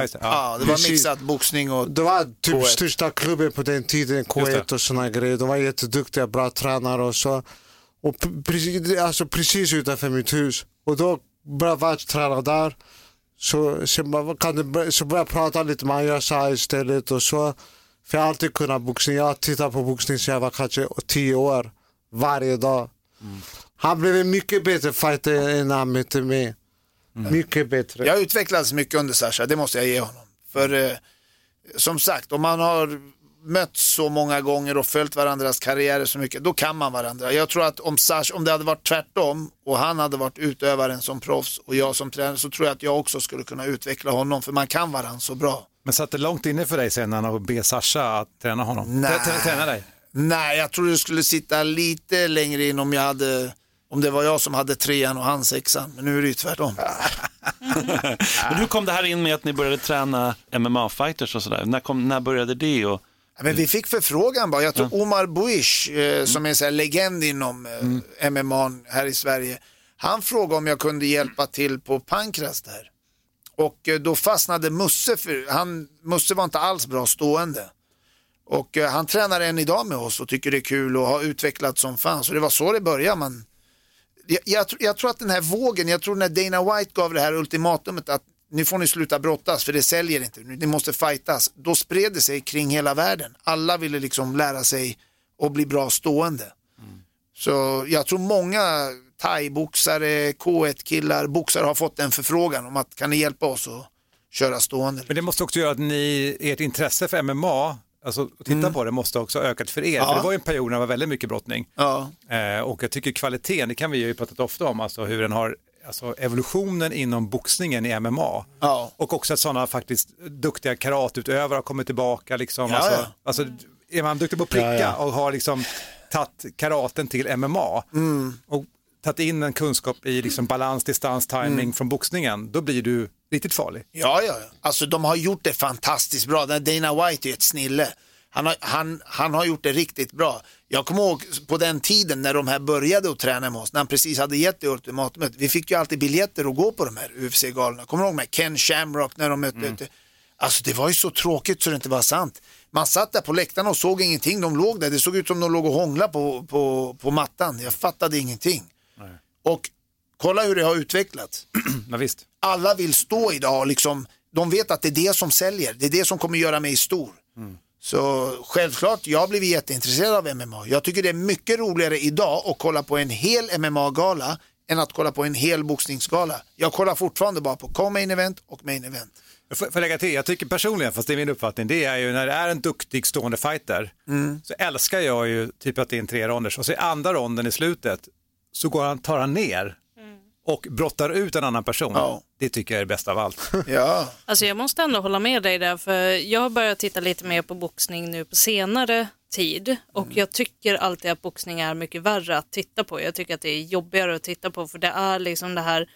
det. Ja. det var mixat boxning och... Det var typ K1. största klubben på den tiden, Just K1 det. och såna grejer. De var jätteduktiga, bra tränare och så. Och precis, alltså precis utanför mitt hus. Och då började jag vara tränare där. Så, sen kan du, bör- så började jag prata lite med jag så här istället och så. För jag har alltid kunnat boxning. Jag har tittat på boxning sedan jag var kanske tio år. Varje dag. Han blev en mycket bättre fighter än han mötte mig. Mycket bättre. Jag utvecklades mycket under Sasha, det måste jag ge honom. För eh, som sagt, om man har mötts så många gånger och följt varandras karriärer så mycket, då kan man varandra. Jag tror att om, Sasha, om det hade varit tvärtom och han hade varit utövaren som proffs och jag som tränare så tror jag att jag också skulle kunna utveckla honom för man kan varandra så bra. Men satt det långt inne för dig sen att be Sasha att träna honom? Nej. Trä- trä- Träna dig? Nej, jag tror det skulle sitta lite längre in om jag hade om det var jag som hade trean och han sexan, men nu är det ju tvärtom. *laughs* Men hur kom det här in med att ni började träna MMA-fighters och sådär? När, kom, när började det? Och... Men vi fick förfrågan bara. Jag tror Omar Buish, eh, som är en legend inom eh, MMA här i Sverige, han frågade om jag kunde hjälpa till på Pankras där. Och eh, då fastnade Musse, för han, Musse var inte alls bra stående. Och eh, han tränar än idag med oss och tycker det är kul och har utvecklats som fan. Så det var så det började. Man, jag, jag, tror- jag tror att den här vågen, jag tror när Dana White gav det här ultimatumet att nu får ni sluta brottas för det säljer inte, ni måste fightas. Då spred det sig kring hela världen. Alla ville liksom lära sig att bli bra stående. Så jag tror många thaiboxare, K1-killar, boxare har fått en förfrågan om att kan ni hjälpa oss att köra stående. Men det måste också göra att ni, ert intresse för MMA, alltså att titta på det, måste också ha ökat för er. Ja. För det var ju en period när det var väldigt mycket brottning. Ja. Eh, och jag tycker kvaliteten, det kan vi ju pratat ofta om, alltså hur den har, alltså evolutionen inom boxningen i MMA. Ja. Och också att sådana faktiskt duktiga karateutövare har kommit tillbaka. Liksom. Alltså, alltså, är man duktig på att pricka och har liksom tagit karaten till MMA Mm. och tagit in en kunskap i liksom balans, distans, timing Mm. från boxningen, då blir du riktigt farlig. Ja, ja, ja. Alltså de har gjort det fantastiskt bra. Dana White är ett snille. Han har, han, han har gjort det riktigt bra. Jag kommer ihåg på den tiden när de här började att träna med oss, när han precis hade gett det ultimatumet. Vi fick ju alltid biljetter att gå på de här UFC-galorna. Kommer du ihåg med Ken Shamrock när de mötte? Alltså det var ju så tråkigt så det inte var sant. Man satt där på läktarna och såg ingenting. De låg där. Det såg ut som de låg och hånglade på, på, på mattan. Jag fattade ingenting. Och kolla hur det har utvecklats Men visst. alla vill stå idag liksom, de vet att det är det som säljer, det är det som kommer göra mig stor. Så självklart, jag har blivit jätteintresserad av MMA. Jag tycker det är mycket roligare idag att kolla på en hel MMA-gala än att kolla på en hel boxningsgala. Jag kollar fortfarande bara på co-main event och main event. Jag får, får lägga till, jag tycker personligen, fast det är min uppfattning, det är ju när det är en duktig stående fighter Mm. så älskar jag ju typ att det är en tre ronders och så i andra ronden i slutet så går han, tar han ner och brottar ut en annan person. Ja. Det tycker jag är det bästa av allt. *laughs* Ja, Alltså jag måste ändå hålla med dig där, för jag har börjat titta lite mer på boxning nu på senare tid och jag tycker alltid att boxning är mycket värre att titta på. Jag tycker att det är jobbigare att titta på för det är liksom det här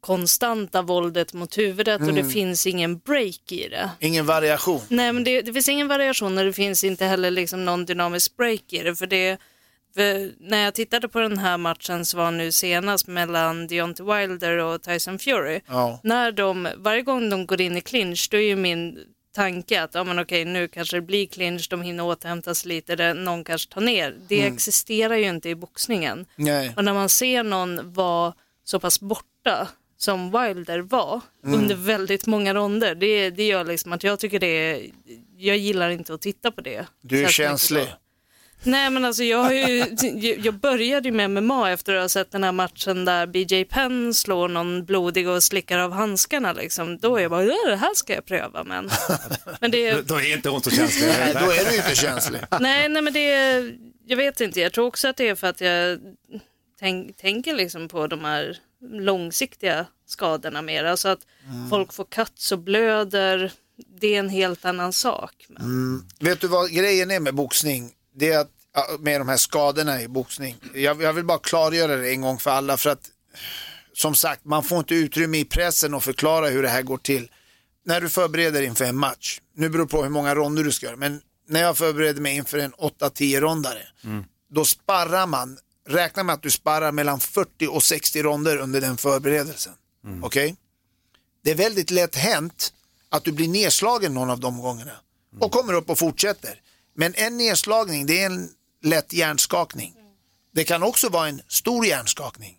konstanta våldet mot huvudet och det finns ingen break i det. ingen variation. Nej, men det, det finns ingen variation och det finns inte heller liksom någon dynamisk break i det. För det för när jag tittade på den här matchen som var nu senast mellan Deontay Wilder och Tyson Fury. Ja. När de, varje gång de går in i clinch, då är ju min tanke att ja, men okej, nu kanske det blir clinch, de hinner återhämta sig lite, det, någon kanske tar ner. Det existerar ju inte i boxningen. Nej. Och när man ser någon vara så pass borta som Wilder var Mm. under väldigt många ronder, det, det gör liksom att jag tycker det är, jag gillar inte att titta på det. Du är mycket känslig. så. Nej men alltså jag, ju, jag började ju med MMA efter att ha sett den här matchen där BJ Penn slår någon blodig och slickar av handskarna liksom. Då är jag bara, "Ja, det här ska jag pröva men. *laughs* men det, Då är inte hon så känslig. Nej, då är du inte känslig. Nej, nej men det är, jag vet inte, jag tror också att det är för att jag tänk, tänker liksom på de här långsiktiga skadorna mer. Alltså att folk får cuts och blöder, det är en helt annan sak. Men, Vet du vad grejen är med boxning? Det är att, med de här skadorna i boxning. Jag, jag vill bara klargöra det en gång för alla för att som sagt, man får inte utrymme i pressen att förklara hur det här går till. När du förbereder inför en match, nu beror det på hur många ronder du ska göra, men när jag förbereder mig inför en 8-10 rondare, då sparrar man, räkna med att du sparrar mellan 40 och 60 ronder under den förberedelsen. Okej? Det är väldigt lätt hänt att du blir nedslagen någon av de gångerna och kommer upp och fortsätter. Men en nedslagning, det är en lätt hjärnskakning. Det kan också vara en stor hjärnskakning.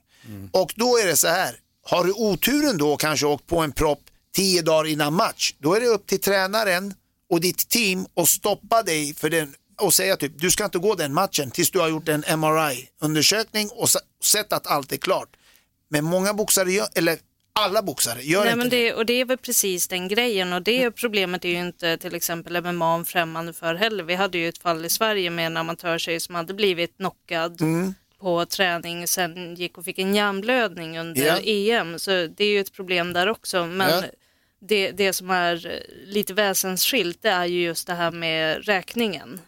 Och då är det så här, har du oturen då kanske åkt på en propp tio dagar innan match, då är det upp till tränaren och ditt team att stoppa dig för den och säga typ, du ska inte gå den matchen tills du har gjort en MRI-undersökning och sett att allt är klart. Men många boxare, eller alla boxare, gör nej, inte det. det. Och det är väl precis den grejen och det problemet är ju inte till exempel MMA en främmande för heller. Vi hade ju ett fall i Sverige med en amatörtjej som hade blivit knockad på träning, sen gick och fick en hjärnblödning under Ja. EM. Så det är ju ett problem där också. Men Ja. det, det som är lite väsensskilt det är ju just det här med räkningen.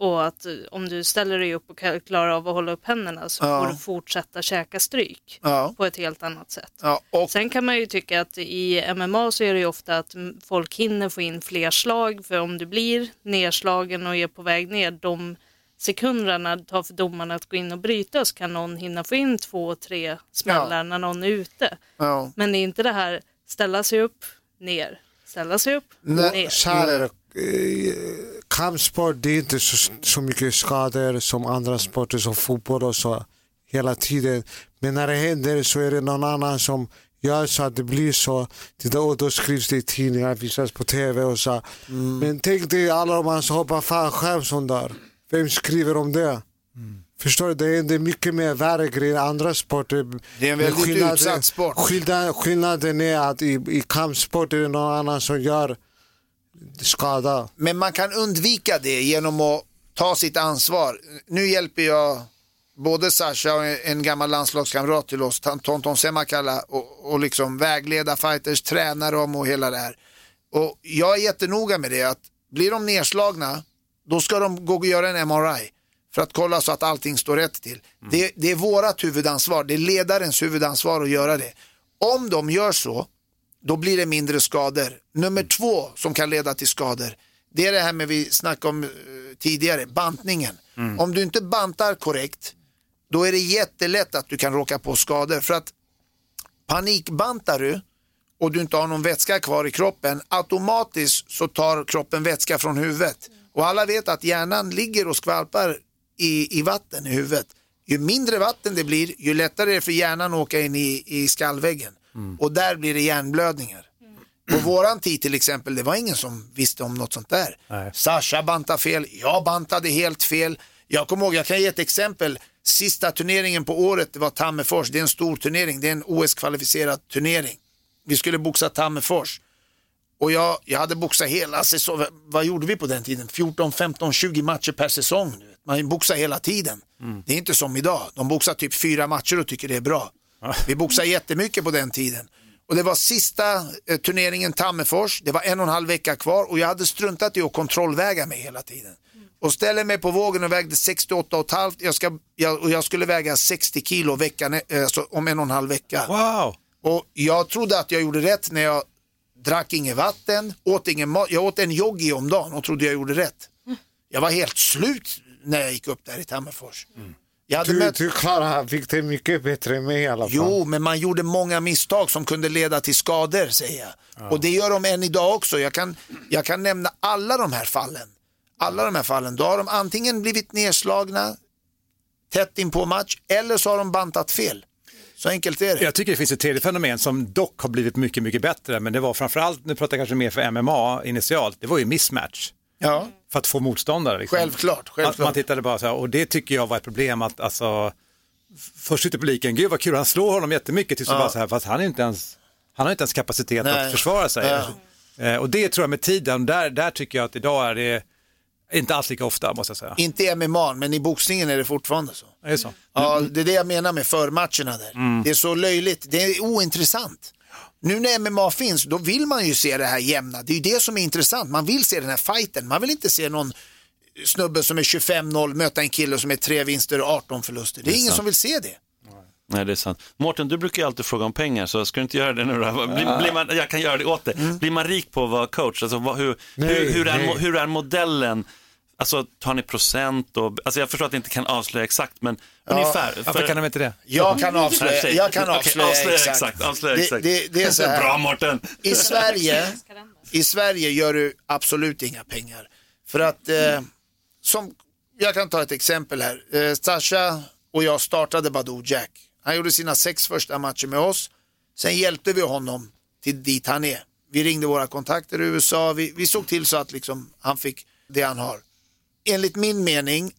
Och att eh, om du ställer dig upp och klarar av att hålla upp händerna så Ja. får du fortsätta käka stryk Ja. på ett helt annat sätt. Ja, och Sen kan man ju tycka att i MMA så är det ju ofta att folk hinner få in fler slag för om du blir nedslagen och är på väg ner de sekunderna det tar för domarna att gå in och bryta så kan någon hinna få in två, tre smällar Ja. när någon är ute. ja. Men det är inte det här ställa sig upp, ner, ställa sig upp, Nej, ner. så Kampsport det är inte så, så mycket skador som andra sporter som fotboll och så hela tiden. Men när det händer så är det någon annan som gör så att det blir så. Det där, och då skrivs det i tidningar, visas på tv och så. Men tänk dig alla de här som hoppar fallskärm som dör. Vem skriver om det? Förstår du? Det är, det är mycket mer värre grejer i andra sporter. Det är en väldigt skillnaden- utsatt sport. Skillnaden, skillnaden är att i, i kampsport är det någon annan som gör skada. Men man kan undvika det genom att ta sitt ansvar. Nu hjälper jag både Sasha och en gammal landslagskamrat till oss, Tonton Semakala, och, och liksom vägleda fighters, träna dem och hela det här. Och jag är jättenoga med det, att blir de nedslagna, då ska de gå och göra en MRI för att kolla så att allting står rätt till. Det, det är vårat huvudansvar, det är ledarens huvudansvar att göra det. Om de gör så, då blir det mindre skador. Nummer två som kan leda till skador, det är det här med vi snackade om eh, tidigare, bantningen. Om du inte bantar korrekt, då är det jättelätt att du kan råka på skador. För att panikbantar du och du inte har någon vätska kvar i kroppen, automatiskt så tar kroppen vätska från huvudet. Och alla vet att hjärnan ligger och skvalpar i, i vatten i huvudet. Ju mindre vatten det blir, ju lättare är det för hjärnan att åka in i, i skallväggen. Och där blir det hjärnblödningar. På våran tid till exempel, det var ingen som visste om något sånt där. Nej. Sasha bantade fel, jag bantade helt fel. Jag kommer ihåg, jag kan ge ett exempel. Sista turneringen på året, var Tammerfors. Det är en stor turnering, det är en OS-kvalificerad turnering. Vi skulle boxa Tammerfors. Och jag, jag hade boxat hela säsongen. Vad gjorde vi på den tiden? 14, 15, 20 matcher per säsong. Man boxar hela tiden. Det är inte som idag. De boxar typ fyra matcher och tycker det är bra. Vi boxade jättemycket på den tiden. Och det var sista eh, turneringen Tammerfors. Det var en och en halv vecka kvar och jag hade struntat i att kontrollväga mig hela tiden. Och ställer mig på vågen och vägde 68,5 jag, ska, jag, och jag skulle väga 60 kilo veckan, eh, alltså om en och en halv vecka. Wow! Och jag trodde att jag gjorde rätt när jag drack inget vatten, åt ingen mat. Jag åt en yogi om dagen och trodde jag gjorde rätt. Jag var helt slut när jag gick upp där i Tammerfors. Hade Du, mött... du klarar fick det mycket bättre än mig i alla fall. Jo, men man gjorde många misstag som kunde leda till skador säger jag. Och det gör de än idag också. Jag kan, jag kan nämna alla de här fallen. Alla de här fallen. Då har de antingen blivit nedslagna tätt in på match eller så har de bantat fel. Så enkelt är det. Jag tycker det finns ett tredje fenomen som dock har blivit mycket, mycket bättre, men det var framförallt, nu pratar jag kanske mer för MMA initialt, det var ju mismatch. Ja, För att få motståndare. Liksom. självklart. Självklart. man tittade bara så här, och det tycker jag var ett problem att alltså, först tyckte publiken, gud vad kul, han slår honom jättemycket, tills ja. bara så här, fast han, är inte ens, han har inte ens kapacitet Nej. att försvara sig. Ja. Eh, och det tror jag med tiden, där, där tycker jag att idag är det inte alls lika ofta måste jag säga. Inte i MMA, men i boxningen är det fortfarande så. Är det så? Ja, det är det jag menar med förmatcherna där. Mm. Det är så löjligt, det är ointressant. Nu när MMA finns, då vill man ju se det här jämna. Det är ju det som är intressant. Man vill se den här fighten. Man vill inte se någon snubbe som är 25-0 möta en kille som är tre vinster och 18 förluster. Det är, ingen sant. som vill se det. Nej, det är sant. Mårten, du brukar ju alltid fråga om pengar, så ska du inte göra det nu då? Blir, blir man, jag kan göra det åt dig. Blir man rik på att vara coach? Alltså, vad, hur, Nej, hur, hur, är, hur är modellen? Alltså, tar ni procent? Och, alltså, jag förstår att ni inte kan avslöja exakt, men ungefär. Varför kan de inte det? Jag kan avslöja, jag kan avslöja, avslöja exakt. exakt, avslöja Det, exakt. det, det är så här. Bra Mårten! I Sverige, I Sverige gör du absolut inga pengar. För att, eh, som, jag kan ta ett exempel här. Eh, Sasha och jag startade Badou Jack. Han gjorde sina sex första matcher med oss. Sen hjälpte vi honom till dit han är. Vi ringde våra kontakter i USA. Vi, vi såg till så att liksom, han fick det han har. Enligt min mening,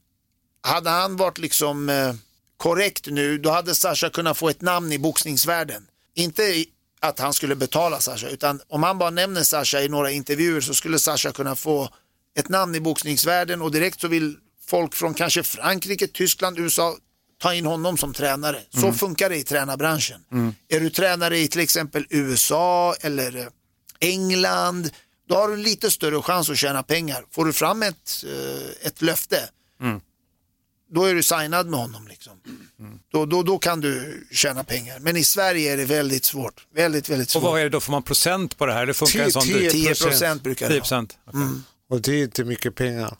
hade han varit liksom eh, korrekt nu, då hade Sasha kunnat få ett namn i boxningsvärlden. Inte i, att han skulle betala Sasha, utan om han bara nämner Sasha i några intervjuer så skulle Sasha kunna få ett namn i boxningsvärlden och direkt så vill folk från kanske Frankrike, Tyskland, USA ta in honom som tränare. Så funkar det i tränarbranschen. Är du tränare i till exempel USA eller eh, England, Då har du lite större chans att tjäna pengar. Får du fram ett, eh, ett löfte, Mm. då är du signad med honom. Liksom. Då, då, då kan du tjäna pengar. Men i Sverige är det väldigt svårt. Väldigt, väldigt Och svårt. vad är det då, får man procent på det här? Det funkar en sån 10 10 procent brukar det 10 vara. procent. Och det är inte mycket pengar.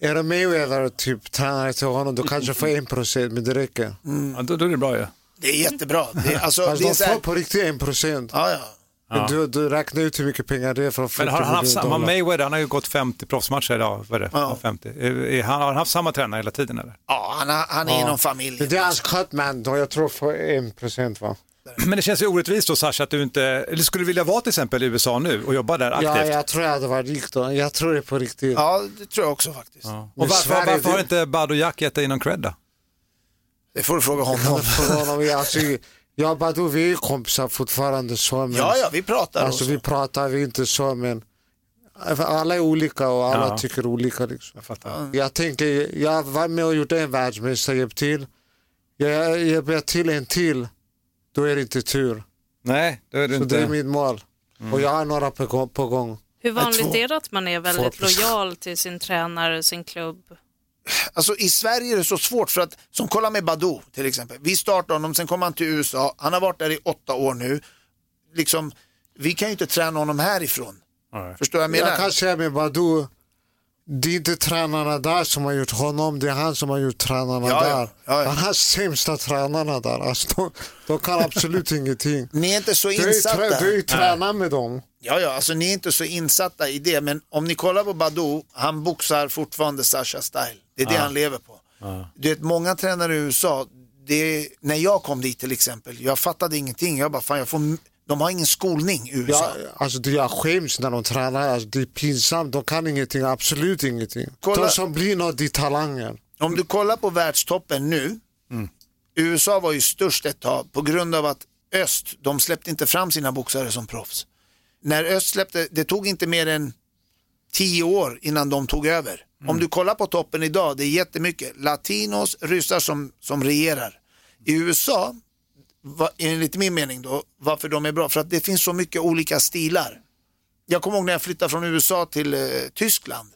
Är det Mayweather typ tränare till honom, då kanske får en procent, men det räcker. Ja, då, då är det bra ju. Det är jättebra. Det är, alltså, Alltså, det är de får på riktigt en procent. ja, ja. Men Du, du räknar ut hur mycket pengar det är från 40 Men har han haft miljoner samma, dollar. Mayweather, han har ju gått 50 proffsmatcher idag, vad är det? Ja. Ja. 50. Är, är, han, har han haft samma tränare hela tiden eller? ja han, har- han är i någon familj. Men det är hans cutman, då jag tror för en procent va? Men det känns ju orättvist då Sasha att du inte, eller skulle du vilja vara till exempel i USA nu och jobba där aktivt? Ja, jag tror jag hade varit rik då. Jag tror det på riktigt. Ja, det tror jag också faktiskt. Och Men varför, Sverige, varför har inte Bad och Jack gett dig någon cred då? Det får du fråga honom. *laughs* Alltså, jag och Badou, vi är kompisar fortfarande så. Men, Ja, ja, vi pratar Alltså också. vi pratar vi inte så men alla är olika och alla Ja. tycker olika. Liksom. Jag fattar. Jag tänker, jag var med och gjorde en världsmästare, hjälpt till. Jag hjälper till en till, då är det inte tur. Nej, det är det Så inte. det är mitt mål. Mm. Och jag har några på, gång- på gång. Hur vanligt är det att man är väldigt lojal till sin tränare, sin klubb? Alltså i Sverige är det så svårt för att, som kolla med Badou till exempel. Vi startade honom, sen kom han till USA. Han har varit där i åtta år nu. Liksom, vi kan ju inte träna honom härifrån. Nej. Förstår jag menar? Jag kan säga med Badou, det är inte tränarna där som har gjort honom, det är han som har gjort tränarna Ja, där. Ja, ja. Han har sämsta tränarna där. Alltså, de, de kan absolut *laughs* ingenting. Ni är inte så Du är ju insatta. du är ju tränare med dem. Ja, ja, alltså ni är inte så insatta i det. Men om ni kollar på Badou, han boxar fortfarande Sasha style. Det är det han lever på. Du vet, många tränare i USA, det, när jag kom dit till exempel, jag fattade ingenting. Jag bara, fan jag får, de har ingen skolning i USA. Ja, alltså det jag skäms när de tränar, alltså det är pinsamt. De kan ingenting, absolut ingenting. Kolla. De som blir något, det är talanger. Om du kollar på världstoppen nu, USA var ju störst ett tag på grund av att öst, de släppte inte fram sina boxare som proffs. När öst släppte, det tog inte mer än tio år innan de tog över. Om du kollar på toppen idag, det är jättemycket latinos, ryssar som, som regerar. I USA, va, enligt min mening då, varför de är bra, för att det finns så mycket olika stilar. Jag kommer ihåg när jag flyttade från USA till eh, Tyskland.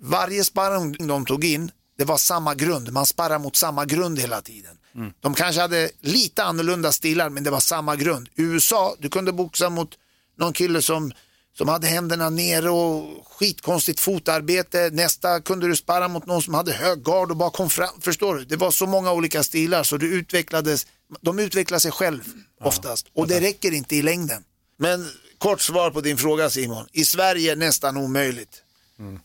Varje sparring de tog in, det var samma grund. Man sparrar mot samma grund hela tiden. De kanske hade lite annorlunda stilar, men det var samma grund. I USA, du kunde boxa mot någon kille som, som hade händerna nere och skitkonstigt fotarbete. Nästa kunde du sparra mot någon som hade hög gard och bara kom fram. Förstår du? Det var så många olika stilar så du utvecklades, de utvecklar sig själv oftast. Och det räcker inte i längden. Men kort svar på din fråga Simon. I Sverige nästan omöjligt.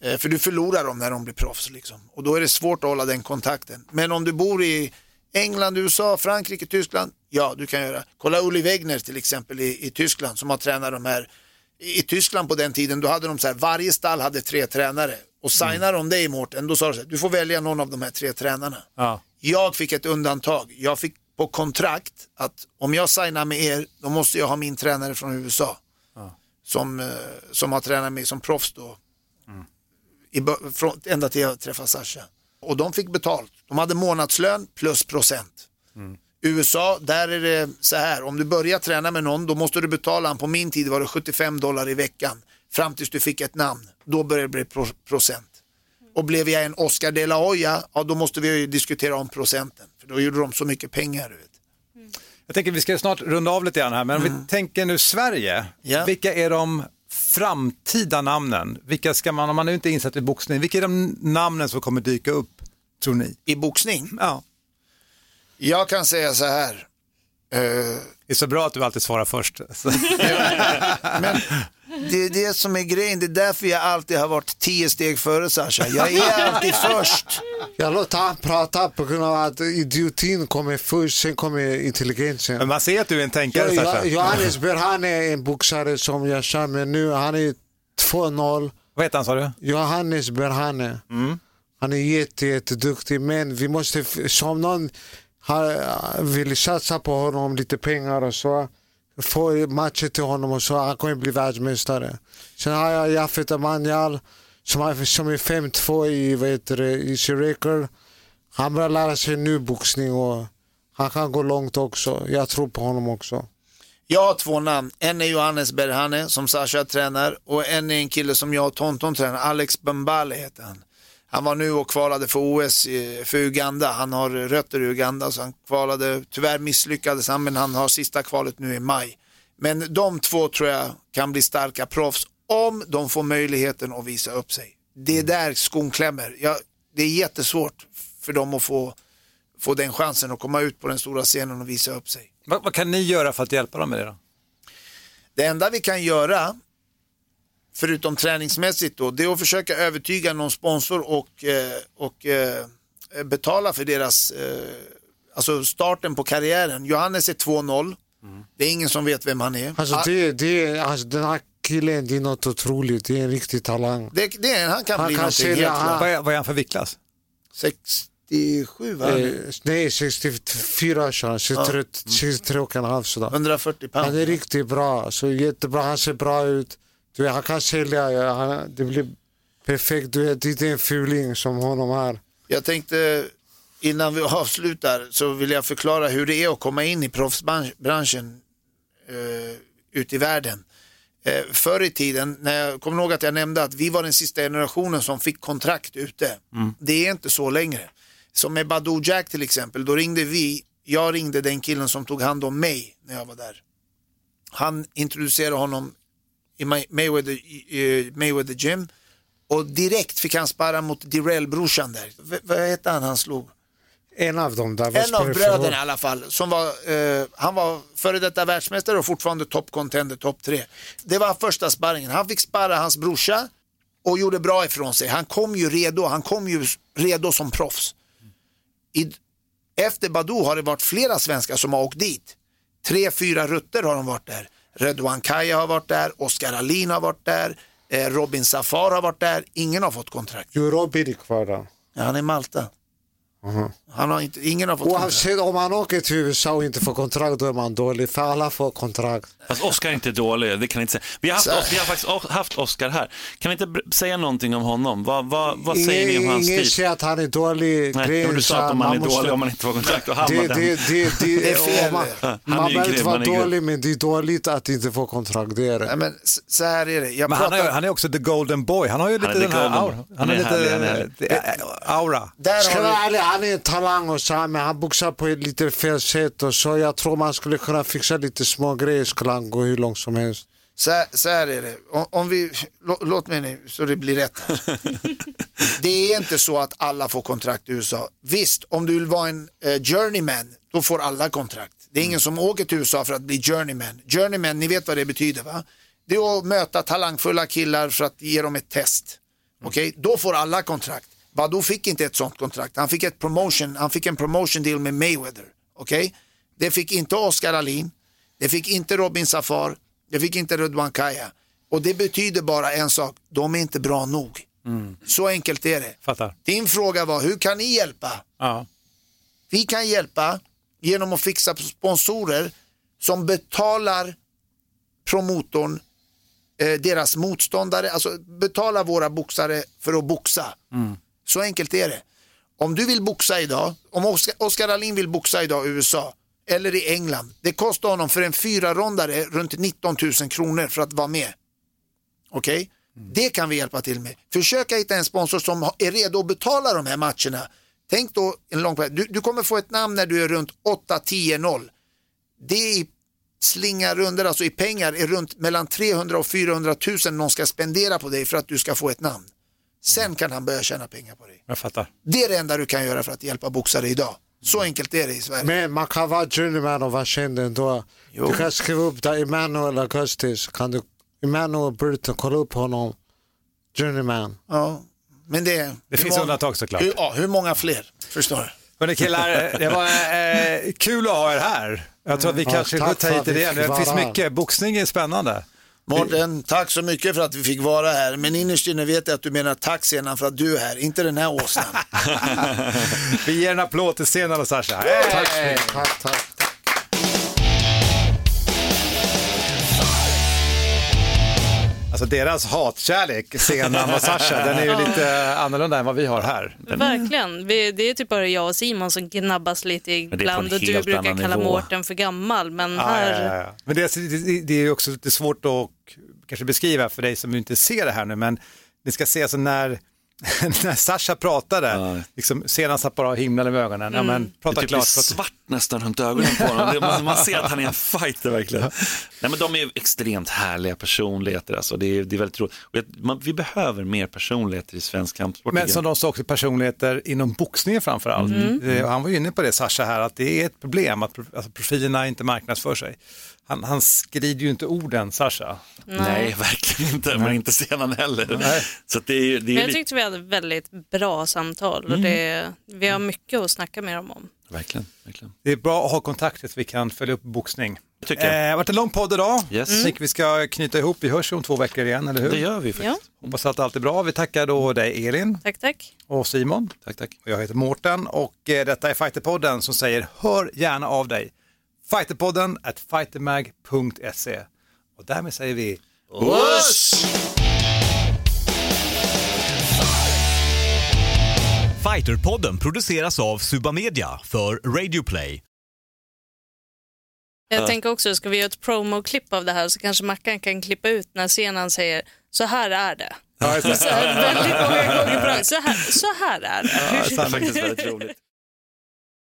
Eh, För du förlorar dem när de blir proffs. Liksom. Och då är det svårt att hålla den kontakten. Men om du bor i England, USA, Frankrike, Tyskland, ja du kan göra. Kolla Uli Wegner till exempel i, i Tyskland som har tränat de här. I, I Tyskland på den tiden, då hade de så här, varje stall hade tre tränare. Och signar de dig Mårten, då sa de så här, du får välja någon av de här tre tränarna. Ja. Jag fick ett undantag. Jag fick på kontrakt att om jag signar med er, då måste jag ha min tränare från USA. Som, eh, som har tränat mig som proffs då. I, bö- från, ända till jag träffade Sasha. Och de fick betalt. De hade månadslön plus procent. USA, där är det så här, om du börjar träna med någon, då måste du betala, på min tid var det 75 dollar i veckan. Fram tills du fick ett namn, då börjar det bli pro- procent. Och blev jag en Oscar de la Hoya, ja då måste vi ju diskutera om procenten. För då gjorde de så mycket pengar. Du vet. Jag tänker vi ska snart runda av lite grann här, men om vi tänker nu Sverige, Ja. vilka är de framtida namnen? Vilka ska man, om man nu inte är insatt i boxning, vilka är de namnen som kommer dyka upp, tror ni? I boxning, Ja. jag kan säga så här. eh, Det är så bra att du alltid svarar först. *laughs* Men det är det som är grejen, det är därför jag alltid har varit tio steg före Sasha. Jag är alltid först. Jag låter han prata på grund av att idiotin kommer först, sen kommer intelligensen. Men man ser att du är en tänkare, Ja, Sasha. Johannes Berhan är en boxare som jag med nu. Han är 2-0. Vad heter han sa du? Johannes Berhane. Han är jätte, jätteduktig men vi måste, som någon har, eh, vill satsa på honom, lite pengar och så, få matcher till honom och så, han kommer bli världsmästare. Sen har jag Jafet Emmanuel som, har, som är 5-2 i, vad heter det, i record. Han börjar lära sig nu boxning och han kan gå långt också. Jag tror på honom också. Jag har två namn. En är Johannes Berhane som Sasha tränar och en är en kille som jag och Tonton tränar. Alex Bambale heter han. Han var nu och kvalade för OS för Uganda. Han har rötter i Uganda så han kvalade. Tyvärr misslyckades han men han har sista kvalet nu i maj. Men de två tror jag kan bli starka proffs om de får möjligheten att visa upp sig. Det är där skon klämmer. Jag, det är jättesvårt för dem att få, få den chansen att komma ut på den stora scenen och visa upp sig. Vad, vad kan ni göra för att hjälpa dem med det då? Det enda vi kan göra, förutom träningsmässigt då, det är att försöka övertyga någon sponsor och, eh, och eh, betala för deras, eh, alltså starten på karriären. Johannes är 2-0. Det är ingen som vet vem han är. Alltså, Ah, det, det, alltså, den här killen, det är något otroligt. Det är en riktig talang. det, det är, han kan Han bli kan någonting helt han- klart. Vad är, vad är han för viktklass? 67 va? Eh, nej, 64 kör han. 63, 63 och en halv sådär. 140 Han är pound. riktigt bra. Så jättebra. Han ser bra ut. Du vet, han kan sälja. ja, Han, det blir perfekt. Du vet, det är inte en fuling som honom här. Jag tänkte innan vi *laughs* avslutar så vill jag förklara hur det är att komma in i proffsbranschen eh, ute i världen. Eh, förr i tiden, när jag kommer ihåg att jag nämnde att vi var den sista generationen som fick kontrakt ute. Det är inte så längre. Som med Badou Jack till exempel, då ringde vi, jag ringde den killen som tog hand om mig när jag var där. Han introducerade honom i May- Mayweather, i, Mayweather Gym och direkt fick han sparra mot Dirrell-brorsan där. V- vad hette han han slog? En av dem där var En av bröderna i alla fall. Som var, eh, han var före detta världsmästare och fortfarande toppcontender, topp tre. Det var första sparringen. Han fick sparra hans brorsa och gjorde bra ifrån sig. Han kom ju redo, han kom ju redo som proffs. I, efter Badou har det varit flera svenskar som har åkt dit. Tre, fyra rutter har de varit där. Redouan Kaya har varit där, Oskar Alin har varit där, eh, Robin Safar har varit där. Ingen har fått kontrakt. Jo, Robin är kvar där. Ja, han är i Malta. Han har inte, ingen har fått. Oavsett om man åker till USA och inte får kontrakt då är man dålig. För alla får kontrakt. Fast Oscar är inte dålig, det kan jag inte säga. Vi har, haft, vi har faktiskt haft Oscar här. Kan vi inte säga någonting om honom? Vad, vad, vad säger ni om hans ingen stil? säger att han är dålig. Nej, Grejen du sa att om han är måste- dålig, om man inte får kontrakt, hamnar det, det, det, det, Det är fel. Man, Han man behöver inte vara han dålig men det är dåligt att inte få kontrakt. Det är det. Nej, men så här är det. Jag Men han, pratar, är, han är också the golden boy. Han har ju Han lite den här aura. Han Han är är lite han aura. där Ska har han är en talang och så här, men han boxar på ett lite fel sätt och så jag tror man skulle kunna fixa lite små grejer skulle han gå hur långt som helst. så, här, så här är det. Om, om vi, lå, låt mig nu så det blir rätt. *laughs* Det är inte så att alla får kontrakt i USA. Visst, om du vill vara en eh, journeyman, då får alla kontrakt. Det är ingen som åker till USA för att bli journeyman. Journeyman, ni vet vad det betyder va? Det är att möta talangfulla killar för att ge dem ett test. Okej, då får alla kontrakt. Badou fick inte ett sånt kontrakt. Han fick, ett promotion, han fick en promotion deal med Mayweather. Okej, det fick inte Oscar Alin. Det fick inte Robin Safar. Det fick inte Rudwan Kaya. Och det betyder bara en sak. De är inte bra nog. Så enkelt är det. Fattar. Din fråga var, hur kan ni hjälpa? Ja. Vi kan hjälpa genom att fixa sponsorer som betalar promotorn, eh, deras motståndare, alltså betala våra boxare för att boxa. Så enkelt är det. Om du vill boxa idag, om Oscar, Oscar Alin vill boxa idag i USA eller i England, det kostar honom för en fyra rondare runt 19 000 kronor för att vara med. Okej? Det kan vi hjälpa till med. Försöka hitta en sponsor som är redo att betala de här matcherna. Tänk då en lång period. Du, du kommer få ett namn när du är runt 8-10-0. Det i slinga runder, alltså i pengar, är runt mellan 300 och 400 000 någon ska spendera på dig för att du ska få ett namn. Sen kan han börja tjäna pengar på dig. Jag fattar. Det är det enda du kan göra för att hjälpa boxare idag. Så enkelt är det i Sverige. Men man kan vara journeyman och vara känd ändå. Jo. Du kan skriva upp där Emanuel Augustis. Kan du, Emanuel Burton, kolla upp honom. Journeyman. Ja, men det, Det finns många- undantag såklart. Hur, ja, hur många fler? Förstår du? Hörni killar, det var eh, kul att ha er här. Jag tror att vi Ja, kanske för ta hit det vi igen. Det finns mycket. Boxning är spännande. Mårten, tack så mycket för att vi fick vara här. Men innerst inne vet jag att du menar tack senan för att du är här, inte den här åsnan. *laughs* Vi ger en applåd till scenen och Sasha. Tack så mycket. Tack, tack. Alltså deras hatkärlek, Senam och Sasha, den är ju lite annorlunda än vad vi har här. Verkligen. Vi, det är typ bara jag och Simon som gnabbas lite ibland och du brukar kalla nivå. Mårten för gammal. Men Ja, här... ja, ja. Men det, det, det är ju också lite svårt att kanske beskriva för dig som inte ser det här nu, men ni ska se alltså när, *laughs* när Sasha pratade, liksom, senast bara himlade med ögonen, ja, men, Det prata typ klart. blir svart nästan runt ögonen på honom. Det- Man, man ser att han är en fighter verkligen. Nej, men de är ju extremt härliga personligheter. Alltså. Det, är, det är väldigt roligt. Och jag- man, vi behöver mer personligheter i svensk kampsport. Men som de sa också personligheter inom boxningen framför allt. Eh, Han var ju inne på det, Sasha, här, att det är ett problem att alltså, profilerna inte marknadsför sig. Han, han skrider ju inte orden, Sasha. Nej, *laughs* verkligen inte. Men inte sedan heller. Nej. Så att det är, det Men är jag li- tyckte vi hade välit bra samtal och det, vi har mycket att snacka med dem om. Verkligen, verkligen. Det är bra att ha kontakter så vi kan följa upp boxning. Tycker jag. Eh, det har varit en lång podd idag. Yes. Jag tycker vi ska knyta ihop. Vi hörs om två veckor igen, eller hur? Det gör vi faktiskt. Hoppas att allt är bra. Vi tackar då dig Elin Tack, tack. och Simon. Tack, tack. Och jag heter Mårten och eh, detta är Fighterpodden som säger hör gärna av dig. Fighterpodden at fightermag.se. Och därmed säger vi Fighterpodden produceras av Suba Media för Radio Play. Jag tänker också, ska vi göra ett promo-klipp av det här så kanske Mackan kan klippa ut när scenen säger så här är det. Ja. Så här, väldigt många gånger rad. så här, så här är det. Det är faktiskt väldigt roligt.